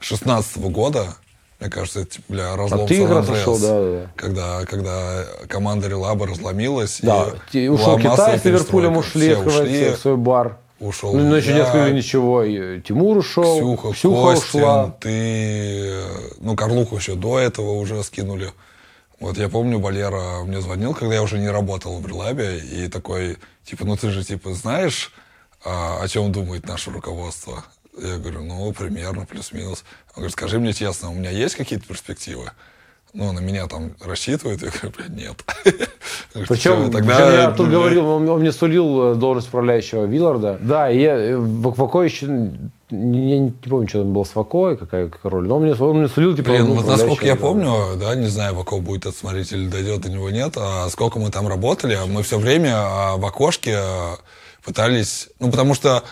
16 года, мне кажется, это, типа, бля, разлом А ты как раз Сан-Андреас. ушел, да, да, да. Когда, когда команда Релаба разломилась. Да, и ушел Китай с Ливерпулем, ушли Все ушли. себе свой бар. Ушел Ну, но еще не я, открыли ничего. И Тимур ушел, Ксюха, Ксюха Костин, ушла. ты... Ну, Карлуху еще до этого уже скинули. Вот я помню, Валера мне звонил, когда я уже не работал в Релабе, и такой, типа, ну ты же, типа, знаешь, а, о чем думает наше руководство? Я говорю, ну, примерно, плюс-минус. Он говорит, скажи мне честно, у меня есть какие-то перспективы? Ну, на меня там рассчитывают? Я говорю, блядь, нет. Причем, «Всё, тогда причем я тут говорил, он, он мне сулил э, должность управляющего Вилларда. Да, и я э, в в еще, не, не- помню, что там было с Вако, какая, какая роль, но он мне, он мне сулил, типа, Блин, ну, вот насколько я помню, да, не знаю, в окоп будет это смотреть или дойдет до него нет, а сколько мы там работали, мы все время а, в окошке а, пытались, ну, потому что,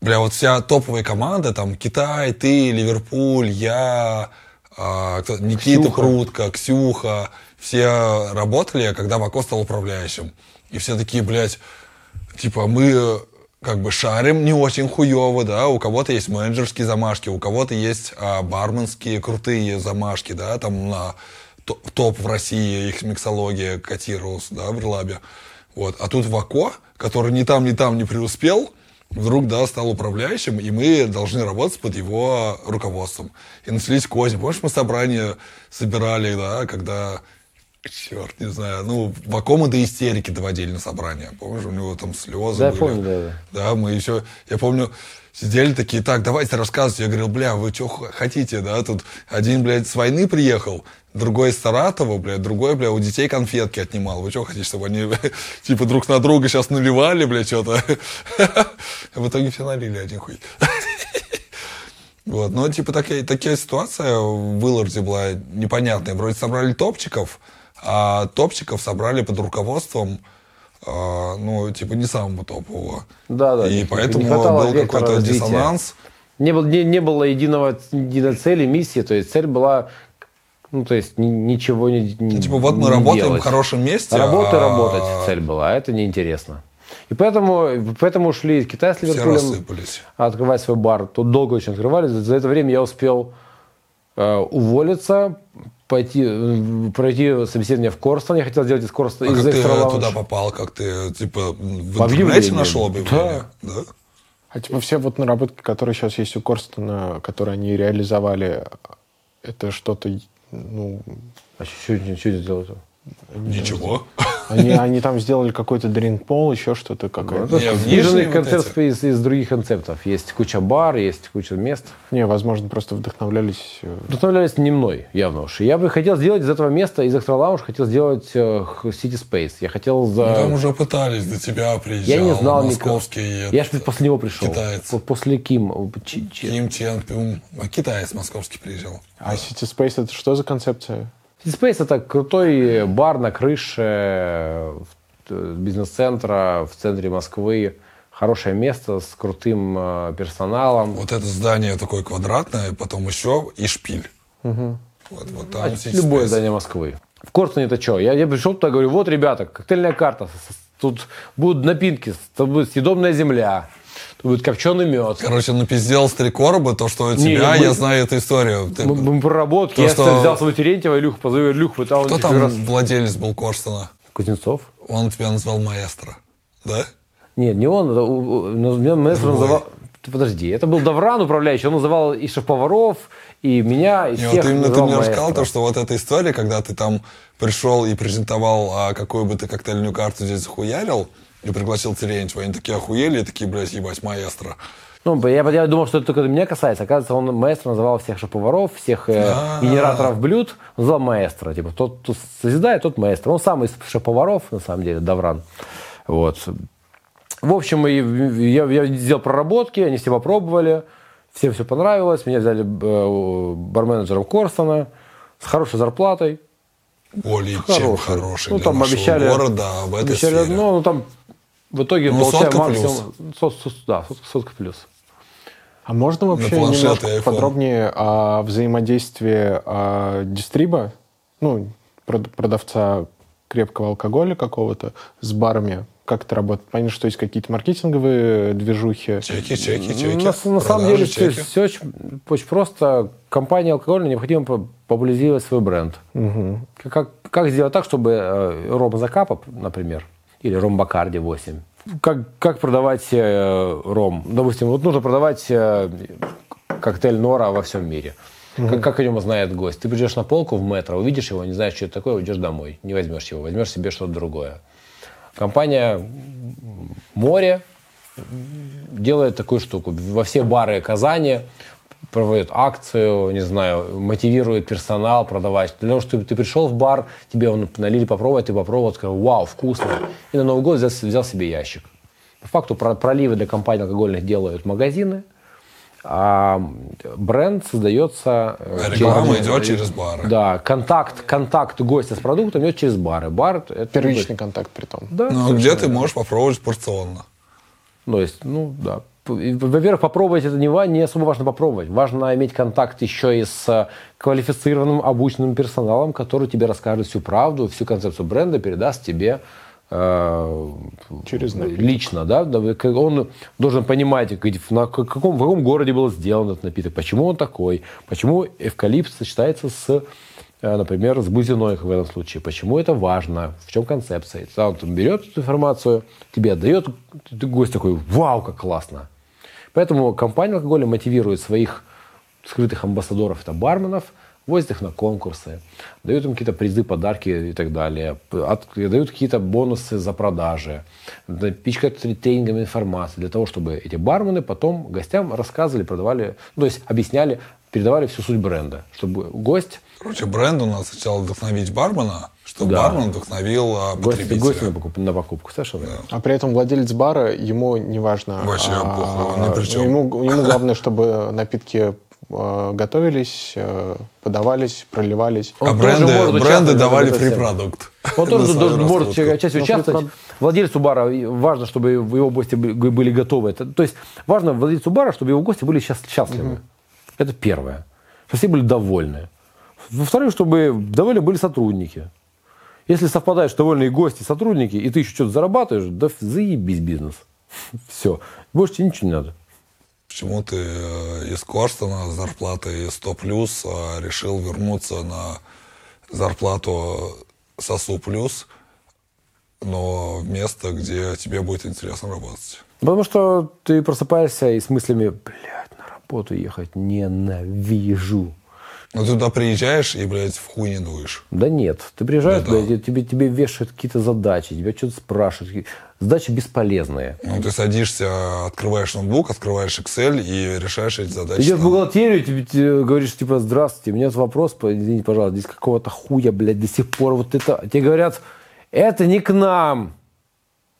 бля, вот вся топовая команда, там, Китай, ты, Ливерпуль, я, а, кто- Никита Ксюха. Крутко, Ксюха, все работали, когда Вако стал управляющим. И все такие, блядь, типа, мы как бы шарим не очень хуево, да, у кого-то есть менеджерские замашки, у кого-то есть а, барменские крутые замашки, да, там на то- топ в России, их миксология котировалась, да, в Релабе. Вот. А тут Вако, который ни там, ни там не преуспел, вдруг, да, стал управляющим, и мы должны работать под его руководством. И начались козни. Помнишь, мы собрание собирали, да, когда Черт, не знаю. Ну, Вакома до истерики доводили на собрание. Помнишь, у него там слезы Да, были. помню, да, да. Да, мы еще, я помню, сидели такие, так, давайте рассказывайте. Я говорил, бля, вы что хотите, да? Тут один, блядь, с войны приехал, другой из Саратова, блядь, другой, бля, у детей конфетки отнимал. Вы что хотите, чтобы они, типа, друг на друга сейчас наливали, блядь, что-то? В итоге все налили один хуй. Вот, ну, типа, такая, такая ситуация в Вилларде была непонятная. Вроде собрали топчиков, а топчиков собрали под руководством, а, ну, типа, не самого топового. Да, да, И поэтому был какой-то развития. диссонанс. Не было, не, не было единого, единой цели, миссии. То есть цель была, ну, то есть ни- ничего не Ну, типа, вот мы работаем делать. в хорошем месте. Работай, а работать цель была, а это неинтересно. И поэтому, поэтому ушли из Китая с Ливерпулем открывать свой бар. Тут долго очень открывали. За, это время я успел уволиться, пойти, э, пройти собеседование в Корстон. Я хотел сделать из Корстона, А из как ты Lounge. туда попал? Как ты, типа, в По интернете нашел объявление? Да. А типа все вот наработки, которые сейчас есть у Корстона, которые они реализовали, это что-то, ну, А что, что, что сделать? Ничего. Они, они там сделали какой-то дринк-пол, еще что-то какое-то. Сдвиженный внешние вот из, из других концептов. Есть куча бар, есть куча мест. Не, возможно, просто вдохновлялись. э, Вдохновлялись не мной, явно уж. Я бы хотел сделать из этого места, из Extra Lounge, хотел сделать э, City Space. Я хотел за... Ну, Там уже пытались, до тебя приезжал. Я не знал никого. московский Я же после него пришел. китаец. По- После Ким. Чи- чи- Ким Чен Пюм. А Китаец московский приезжал. А City Space это что за концепция? Space это крутой бар на крыше э, в- бизнес-центра в центре Москвы. Хорошее место с крутым э, персоналом. Вот это здание такое квадратное, потом еще и шпиль. Вот, вот там City А Любое Space. здание Москвы. В Корсуне это что? Я, я пришел туда, говорю, вот, ребята, коктейльная карта. Тут будут напитки, тут будет съедобная земля, тут будет копченый мед. Короче, напиздел с три короба, то, что у тебя, мы- я знаю эту историю. Ты- Мы, мы проработки. То, я что- взял своего Терентьева, Илюху, позову Илюху, он Кто там раз- владелец был Корстона? Кузнецов? Он тебя назвал маэстро, да? Нет, не он, это ну, меня маэстро Другой. называл... Ты подожди, это был Давран управляющий, он называл и шеф-поваров, и меня, и И всех вот именно ты мне рассказал то, что вот эта история, когда ты там пришел и презентовал, а какую бы ты коктейльную карту здесь захуярил, и пригласил Терентьева, они такие охуели, и такие, блядь, ебать, маэстро. Ну, я, я думал, что это только меня касается. Оказывается, он маэстро называл всех шеф-поваров, всех э, генераторов блюд. Он называл маэстро. Типа, тот, кто созидает, тот маэстро. Он сам из шеф-поваров, на самом деле, Давран. Вот. В общем, я, я сделал проработки, они все попробовали. Всем все понравилось. Меня взяли э, барменеджером Корстона с хорошей зарплатой. Более чем Хороший. хороший Ну, там обещали, города об этой обещали сфере. ну, там в итоге Ну, сотка максимум... сот- сот- да, сот- сотка плюс. А можно вообще немножко подробнее о взаимодействии а, дистриба, ну, прод- продавца крепкого алкоголя какого-то с барами? Как это работает? Понятно, что есть какие-то маркетинговые движухи. Чеки, чеки, чеки. На, на самом деле все, чеки. все очень, очень просто. Компании алкогольной необходимо по- популяризировать свой бренд. Как, как, как сделать так, чтобы э, ром Закапа, например, или ром Бакарди 8, как, как продавать э, ром? Допустим, вот нужно продавать э, коктейль Нора во всем мире. Как, как о нем знает гость? Ты придешь на полку в метро, увидишь его, не знаешь, что это такое, уйдешь домой. Не возьмешь его, возьмешь себе что-то другое. Компания Море делает такую штуку. Во все бары Казани проводит акцию, не знаю, мотивирует персонал продавать. Для того, чтобы ты пришел в бар, тебе он налили попробовать, ты попробовал, сказал, вау, вкусно. И на Новый год взял, взял себе ящик. По факту про- проливы для компаний алкогольных делают магазины, а бренд создается... э, реклама через- идет через бары. Да, контакт, контакт гостя с продуктом идет через бары. Бар это Первичный контакт при том. Да, Ну, а где ты можешь попробовать порционно? Ну, есть, ну, да. Во-первых, попробовать это не, не особо важно попробовать. Важно иметь контакт еще и с э, квалифицированным, обученным персоналом, который тебе расскажет всю правду, всю концепцию бренда, передаст тебе э, Через напиток. лично, да, он должен понимать, на каком, в каком городе был сделан этот напиток, почему он такой, почему эвкалипт сочетается с, э, например, с бузиной в этом случае, почему это важно, в чем концепция. Он берет эту информацию, тебе отдает, ты гость такой, вау, как классно. Поэтому компания алкоголя мотивирует своих скрытых амбассадоров, это барменов, возят их на конкурсы, дают им какие-то призы, подарки и так далее, от- дают какие-то бонусы за продажи, да, пичкают тре- тренингами информации для того, чтобы эти бармены потом гостям рассказывали, продавали, ну, то есть объясняли, передавали всю суть бренда, чтобы гость, Короче, бренд у нас сначала вдохновить бармена, чтобы Да. бармен вдохновил а, гость, потребителя. гость на, покуп- на покупку, совершенно. верно. А при этом владелец бара, ему не важно. Вообще а, он ни при чем. Ему, ему главное, чтобы напитки э, готовились, э, подавались, проливались. А Он бренды, может бренды давали фри продукт. Он тоже может Ну, участвовать. Владельцу бара важно, чтобы его гости были готовы. Это- то есть важно владельцу бара, чтобы его гости были счаст- счастливы. Это первое. Чтобы все были довольны. Во-вторых, чтобы довольны были сотрудники. Если совпадает, что довольны и гости, сотрудники, и ты еще что-то зарабатываешь, да заебись бизнес. Все. Больше тебе ничего не надо. Почему ты э, из Корстона с зарплатой 100 плюс а, решил вернуться на зарплату СОСУ плюс, но в место, где тебе будет интересно работать? Потому что ты просыпаешься и с мыслями, блядь, на работу ехать ненавижу. Ну, ты туда приезжаешь и, блядь, в хуй не дуешь. Да нет, ты приезжаешь, Да, да. блядь, и тебе, тебе вешают какие-то задачи, тебя что-то спрашивают. Задачи бесполезные. Ну, ты садишься, открываешь ноутбук, открываешь Excel и решаешь эти задачи. Идешь в бухгалтерию, тебе, тебе говоришь, типа, здравствуйте, у меня вопрос, извините, пожалуйста, здесь какого-то хуя, блядь, до сих пор вот это... Тебе говорят, это не к нам,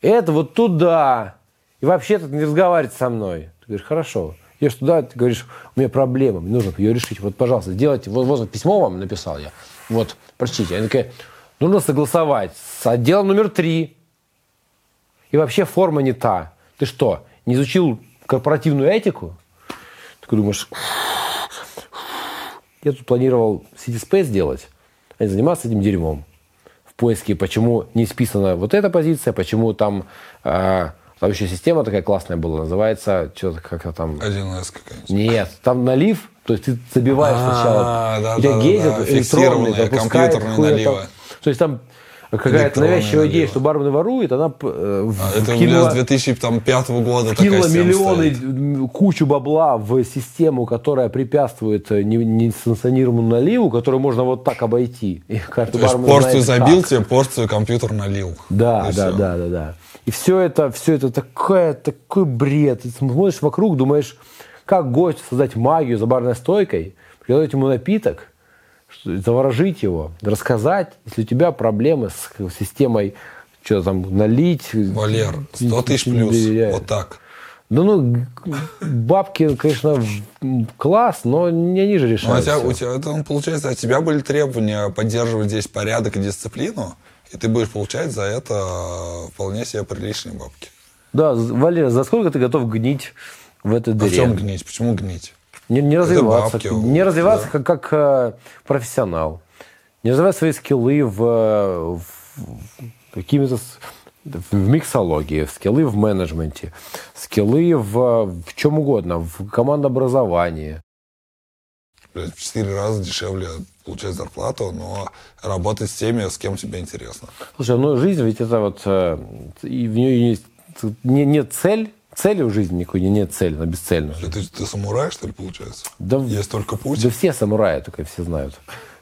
это вот туда. И вообще тут не разговаривать со мной. Ты говоришь, хорошо. Идешь туда, ты говоришь, у меня проблема, мне нужно ее решить. Вот, пожалуйста, сделайте, вот, вот письмо вам написал я. Вот, прочтите. Они такая, нужно согласовать с отделом номер три. И вообще форма не та. Ты что, не изучил корпоративную этику? Ты думаешь, я тут планировал City Space делать, а не заниматься этим дерьмом. В поиске, почему не списана вот эта позиция, почему там, э, там еще система такая классная была, называется, что-то как-то там... 1С какая-нибудь. Нет, там налив, то есть ты забиваешь А, сначала. да, у тебя да, гейзер да, электронный, пропускает компьютерные. То есть там какая-то навязчивая идея, что бармен ворует, она э, А, вкинула- с 2005 года вкинула миллионы, стоит. кучу бабла в систему, которая препятствует э, не- несанкционированному наливу, которую можно вот так обойти. И То есть порцию знает, забил, как. тебе порцию компьютер налил. Да, да, да, да, да. И все это, все это такое, такой бред. Ты смотришь вокруг, думаешь, как гость создать магию за барной стойкой, приготовить ему напиток, заворожить его, рассказать, если у тебя проблемы с системой, что там, налить. Валер, 100 тысяч плюс. Вот так. Ну, г- бабки, конечно, класс, но не они же Ну, а решают. тебя, у тебя, это, ну, получается, от тебя были требования поддерживать здесь порядок и дисциплину, и ты будешь получать за это э, вполне себе приличные бабки. Да, Валера, за сколько ты готов гнить в этой А в дыре? чем гнить? Почему гнить? Не, не развиваться, бабки, не развиваться да. как, как э, профессионал. Не развивать свои скиллы в, в какими-то в миксологии, скиллы в менеджменте, скиллы в, в чем угодно, в командообразовании. Блядь, в четыре раза дешевле получать зарплату, но работать с теми, с кем тебе интересно. Слушай, ну жизнь ведь это вот, э, и в нее есть не, нет цель, цели в жизни никакой не- нет цели, она бесцельна. Ты, ты самурай, что ли, получается? Да, Есть только путь. Да все самураи, только все знают.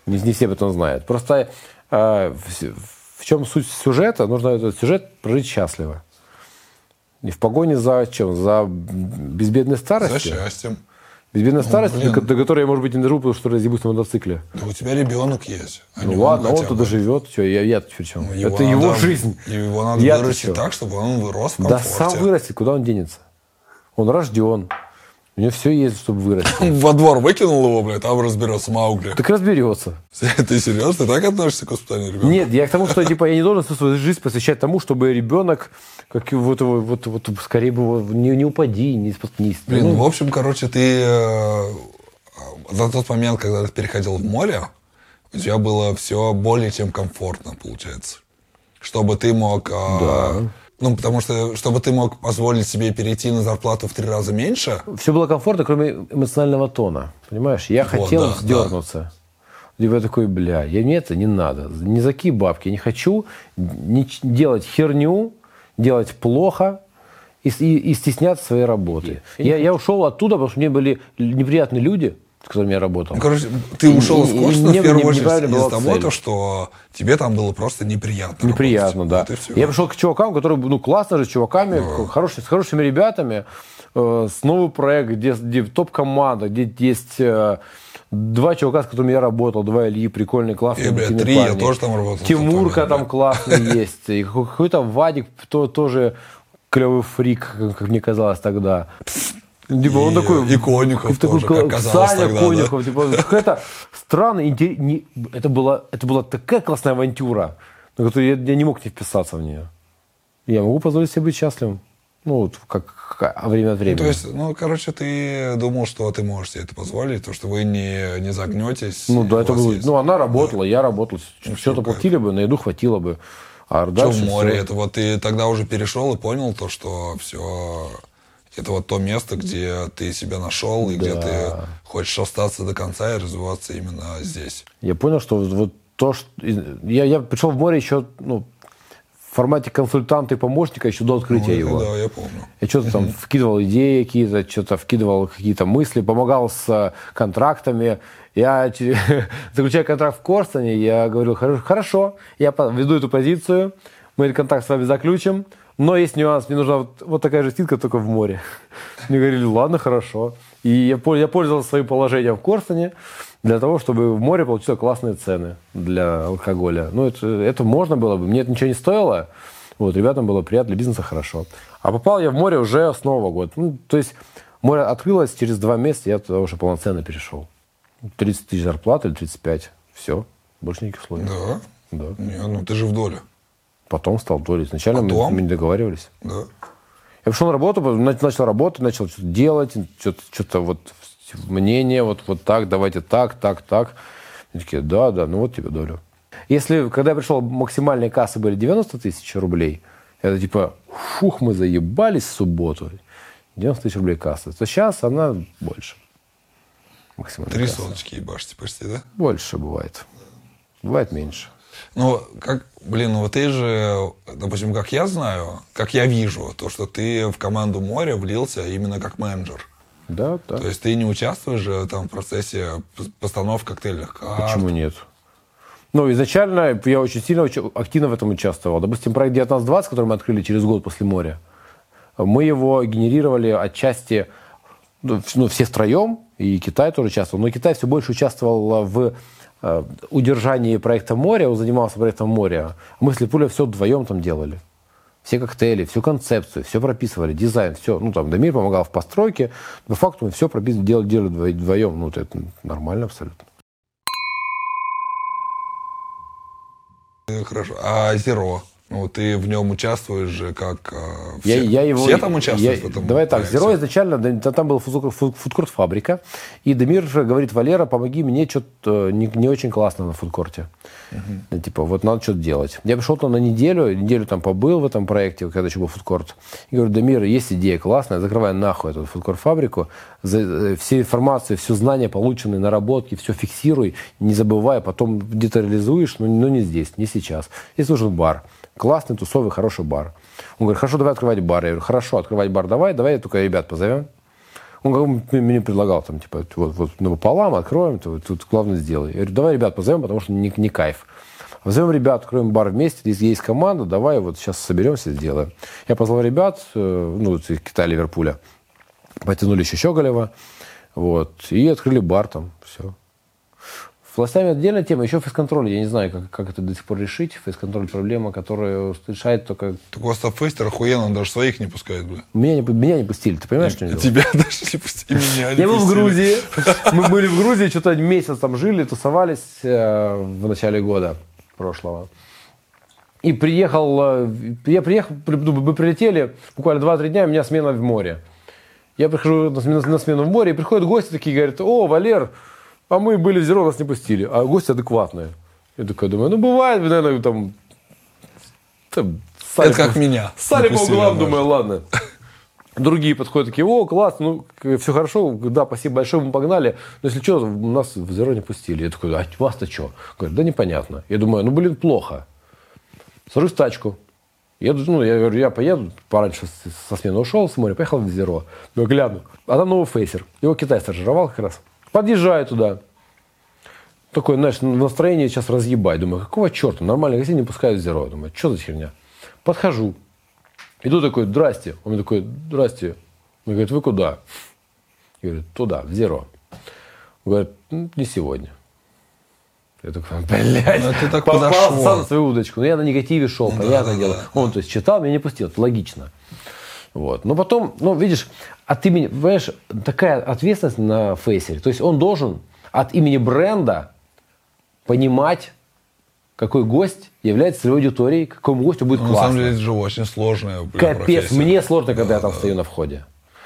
Не, не все об этом знают. Просто э, в, в чем суть сюжета? Нужно этот сюжет прожить счастливо. Не в погоне за чем? За безбедной За старостью? счастьем. Безбедной старостью, блин. до, которой я, может быть, не доживу, потому что разъебусь на мотоцикле. Да у тебя ребенок есть. а Ну ладно, он бы. доживет. Что, я, я при чем? Ну, Это его надо- жизнь. Его надо Я-то вырастить так, чтобы он вырос в Да комфорте. сам вырастет, куда он денется? Он рожден. У него все есть, чтобы вырасти. Во двор выкинул его, блядь, там разберется Маугли. Так разберется. Ты серьезно? Ты так относишься к воспитанию ребенка? Нет, я к тому, что типа я не должен всю свою жизнь посвящать тому, чтобы ребенок, как вот, его- вот, вот, скорее бы не, не упади, не, не Блин, ну, в общем, короче, ты э, за тот момент, когда ты переходил в море, у тебя было все более чем комфортно, получается. Чтобы ты мог... э, Ну, потому что, чтобы ты мог позволить себе перейти на зарплату в три раза меньше, все было комфортно, кроме эмоционального тона, понимаешь? Я хотел да, вздернуться. Либо я такой, бля, я, мне это не надо. Ни за какие бабки. Я не хочу ч- делать херню, делать плохо и, и- и стесняться своей работы. Я, я ушел оттуда, потому что мне были неприятные люди, с которыми я работал. Ну, короче, ты ушел из мне в первую очередь из-за того, то, что тебе там было просто неприятно. Неприятно, да. работать. Вот всё. Я пришел к чувакам, которые, ну, классно же, с чуваками, к- хорошие, с хорошими ребятами, э, с новый проект, где, где топ-команда, где есть э, два чувака, с которыми я работал, два Ильи, прикольные, классные, И, бля, три, я парни. тоже там работал Тимурка там да. классный есть, и какой- какой-то Вадик то, тоже клевый фрик, как, как мне казалось тогда. Типа, он И- такой... и Конюхов такой тоже, как казалось Саня тогда, да. Конюхов, типа, какая-то странная, не- это, была, это была такая классная авантюра, на которую я, я не мог не вписаться в нее. Я могу позволить себе быть счастливым. Ну, вот как, как- время от времени. То есть, ну, короче, ты думал, что ты можешь себе это позволить, то, что вы не, не загнетесь. ну, и да, это было... есть- Ну, она работала, я работал. Что-то кайф. платили бы, на еду хватило бы. А Что в море? всё. Это вот ты тогда уже перешел и понял то, что все... Это вот то место, где ты себя нашел, и где Да. ты хочешь остаться до конца и развиваться именно здесь. Я понял, что вот, то, что... Я, я пришел в море еще, ну, в формате консультанта и помощника еще до открытия Ну, его. Да, я помню. Я что-то там вкидывал идеи какие-то, что-то вкидывал какие-то мысли, помогал с э, контрактами. Я заключаю контракт в Корстоне, я говорю, «Хоро- хорошо, я веду эту позицию, мы этот контракт с вами заключим, но есть нюанс, мне нужна вот, вот такая же скидка, только в море. Мне говорили, ладно, хорошо. И я, я пользовался своим положением в Корстоне для того, чтобы в море получить классные цены для алкоголя. Ну, это, это можно было бы, мне это ничего не стоило. Вот, ребятам было приятно, для бизнеса хорошо. А попал я в море уже с Нового года. Ну, то есть море открылось, через два месяца я туда уже полноценно перешел. 30 тысяч зарплаты или 35. Все, больше никаких условий. Да? Да. Не, ну ты же в доле. Потом стал долей. Изначально мы, Потом? мы не договаривались. Да. Я пришел на работу, на- начал работать, начал что-то делать, что-то, что-то вот мнение, вот, вот так, давайте так, так, так. Они такие, да, да, ну вот тебе долю. Если, когда я пришел, максимальные кассы были 90 тысяч рублей, это типа, фух, мы заебались в субботу, 90 тысяч рублей касса, то сейчас она больше. Максимальная Три касса. соточки ебашьте почти, да? Больше бывает. Бывает меньше. Ну, как, блин, ну вот ты же, допустим, как я знаю, как я вижу, то, что ты в команду моря влился именно как менеджер. Да, да. То есть ты не участвуешь же там в процессе постановки коктейльных карт. Почему нет? Ну, изначально я очень сильно, очень активно в этом участвовал. Допустим, проект 1920, который мы открыли через год после моря, мы его генерировали отчасти, ну, ну, все втроем, и Китай тоже участвовал, но Китай все больше участвовал в удержании проекта моря, он занимался проектом моря, а мы с Липуля все вдвоем там делали. Все коктейли, всю концепцию, все прописывали, дизайн, все. Ну, там, Дамир помогал в постройке, но факту мы все прописывали, делали, делали вдво- вдвоем. Ну, это нормально абсолютно. Э, Хорошо. А Зеро? Ну, ты в нем участвуешь же как... э, Я, все, я его, все там участвуют я- в этом Давай так, проекте? Зеро изначально, да, та- там был фуд- фуд- фудкорт-фабрика, и Демир говорит, Валера, помоги мне, что-то не, не очень классно на фудкорте. Ну, Типа, вот надо что-то делать. Я пришел там на неделю, неделю там побыл в этом проекте, когда еще был фудкорт. И говорю, Дамир, есть идея классная, закрывай нахуй эту фудкорт-фабрику, за- э, все информации, все знания, полученные, наработки, все фиксируй, не забывай, потом где-то реализуешь, но, но не здесь, не сейчас. Здесь нужен бар. Классный, тусовый, хороший бар. Он говорит, хорошо, давай открывать бар. Я говорю, хорошо, открывать бар давай, давай только ребят позовем. Он мне предлагал, там, типа, вот, вот напополам откроем, вот тут главное сделай. Я говорю, давай ребят позовем, потому что не, не кайф. Позовем ребят, откроем бар вместе, здесь есть команда, давай вот сейчас соберемся, сделаем. Я позвал ребят, э, ну, из Китая, Ливерпуля, потянули еще Щеголева, вот, и открыли бар там, все. Властями отдельная тема, еще фейс-контроль. Я не знаю, как, как это до сих пор решить. Фейс-контроль проблема, которая решает только... Так у вас там фейстер охуенно, он даже своих не пускает, бля. Меня не, меня не пустили, ты понимаешь, что они делают? Тебя даже не пустили, меня не Я был в. Грузии. Мы были в Грузии, что-то месяц там жили, тусовались э, в начале года прошлого. И приехал, э, я приехал, при- ну, мы прилетели, буквально 2-3 дня, у меня смена в море. Я прихожу на смену, на смену в море, и приходят гости такие, говорят, о, Валер, а мы были в Зеро, нас не пустили. А гости адекватные. Я такой думаю, ну бывает, наверное, там... там ссали Это как по- меня. Ссали по углам, думаю, ладно. Другие подходят такие, о, класс, ну, все хорошо, да, спасибо большое, мы погнали. Но если что, нас в Зеро не пустили. Я такой, а вас-то что? Говорят, да непонятно. Я думаю, ну, блин, плохо. Сажусь в тачку. Еду, ну, я говорю, я поеду, пораньше со смены ушел с моря, поехал в Зеро. Ну, гляну, а там новый фейсер. Его Китай стажировал как раз. Подъезжаю туда. Такой, знаешь, настроение сейчас разъебать. Думаю, какого черта? Нормально, гостей не пускают в Зеро. Думаю, что за херня? Подхожу. Иду такой, здрасте. Он мне такой, здрасте. Он говорит, вы куда? Я говорю, туда, в Зеро. Он говорит, «Ну, не сегодня. Я такой, блядь, Ну, ты так попал подошел. сам на свою удочку. Но я на негативе шел, понятное да, дело. да. Он, то есть, читал, меня не пустил. Это логично. Вот. Но потом, ну, видишь, от имени, понимаешь, такая ответственность на фейсере. То есть он должен от имени бренда понимать, какой гость является целевой аудиторией, какому гостю будет Ну, на классно. самом деле, это же очень сложная бля, Капец, профессия. мне сложно, когда я там стою на входе.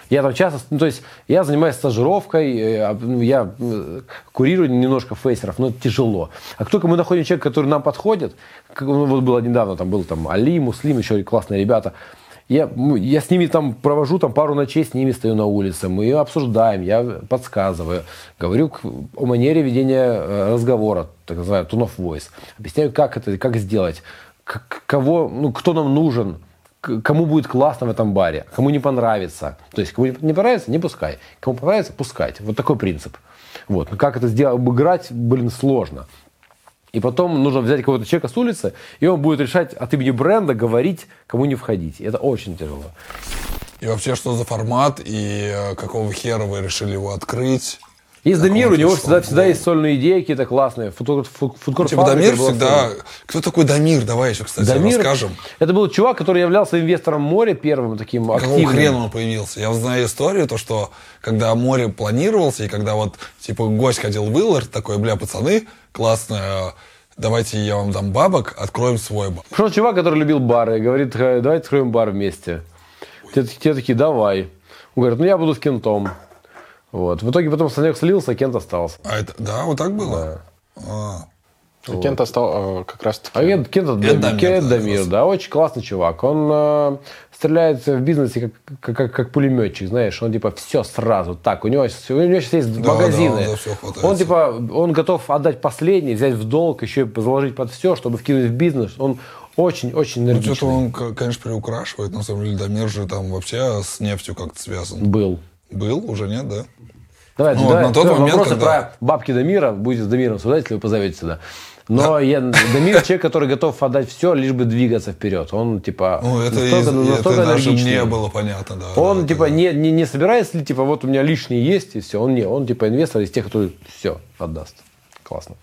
Я там часто, ну, то есть я занимаюсь стажировкой, э, а, ну, я э, курирую немножко фейсеров, но это тяжело. А как только мы находим человека, который нам подходит, как, ну, вот было недавно, там был там Али, Муслим, еще классные ребята, я, ну, я с ними там провожу там пару ночей, с ними стою на улице, мы обсуждаем, я подсказываю, говорю о манере ведения э, разговора, так называемый tone of voice, объясняю, как это, как сделать, кого, ну, кто нам нужен, кому будет классно в этом баре, кому не понравится. То есть, кому не понравится, не пускай. Кому понравится, пускать. Вот такой принцип. Вот. Но как это сделать, обыграть, блин, сложно. И потом нужно взять какого-то человека с улицы, и он будет решать от имени бренда говорить, кому не входить. И это очень тяжело. И вообще, что за формат, и э, какого хера вы решили его открыть? Есть Дамир, у него всегда, всегда есть сольные идеи какие-то классные. Фудкорт, фуд- фудкорт Типа Дамир всегда... Кто такой Дамир? Давай еще, кстати, Дамир, расскажем. это был чувак, который являлся инвестором моря первым таким Какого активным. хрена он появился? Я знаю историю, то, что когда море планировался, и когда вот, типа, гость ходил в Иллард, такой, бля, пацаны, классно, давайте я вам дам бабок, откроем свой бар. Пришел чувак, который любил бары, и говорит, «Э, давайте откроем бар вместе. Те, те такие, давай. Он говорит, ну я буду с Кентом. Вот. В итоге потом Санек слился, а Кент остался. А это, да, вот так было? А. И Кент стал э, как раз А Кент, Кент, это Кент Дамир, Дамир, Кент да, да, очень классный чувак. Он э, стреляет в бизнесе как, как, как пулеметчик, знаешь, он типа все сразу так. У него, у него сейчас есть Да, магазины. да, он он типа, он готов отдать последний, взять в долг, еще и заложить под все, чтобы вкинуть в бизнес. Он очень-очень Ну, энергичный что-то он, конечно, приукрашивает. На самом деле, Дамир же там вообще с нефтью как-то связан. был. Был? Уже нет, да? Давай, Ну, давай, на тот всё, момент, вопросы когда- про бабки Дамира. Будете с Дамиром обсуждать, если вы позовете сюда. Но я, Дамир человек, который готов отдать все, лишь бы двигаться вперед. Он типа Ну, это, настолько, из- настолько это даже мне было понятно, да. Он да, типа да. не, не, не собирается ли, типа, вот у меня лишние есть, и все. Он не, он типа инвестор из тех, кто все отдаст. Классно.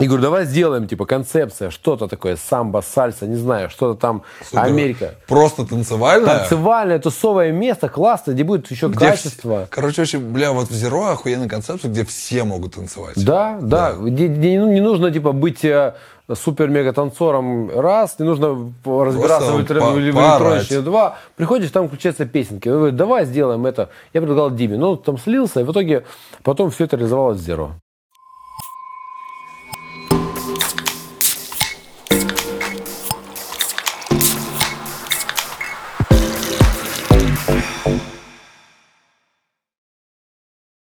И говорю, давай сделаем, типа, концепция, что-то такое, самбо, сальса, не знаю, что-то там, Супер. Америка. Просто танцевальная. Танцевальное, тусовое место, классно, где будет еще где качество. вс- Короче, очень, бля, вот в Зеро охуенная концепция, где все могут танцевать. Да, да. Где- где не, не нужно типа быть э, супер-мега танцором раз, не нужно разбираться в, электро- по- в электронщине два. Приходишь, там включаются песенки. Он говорит, давай сделаем это. Я предлагал Диме. Но он там слился, и в итоге потом все это реализовалось в Zero.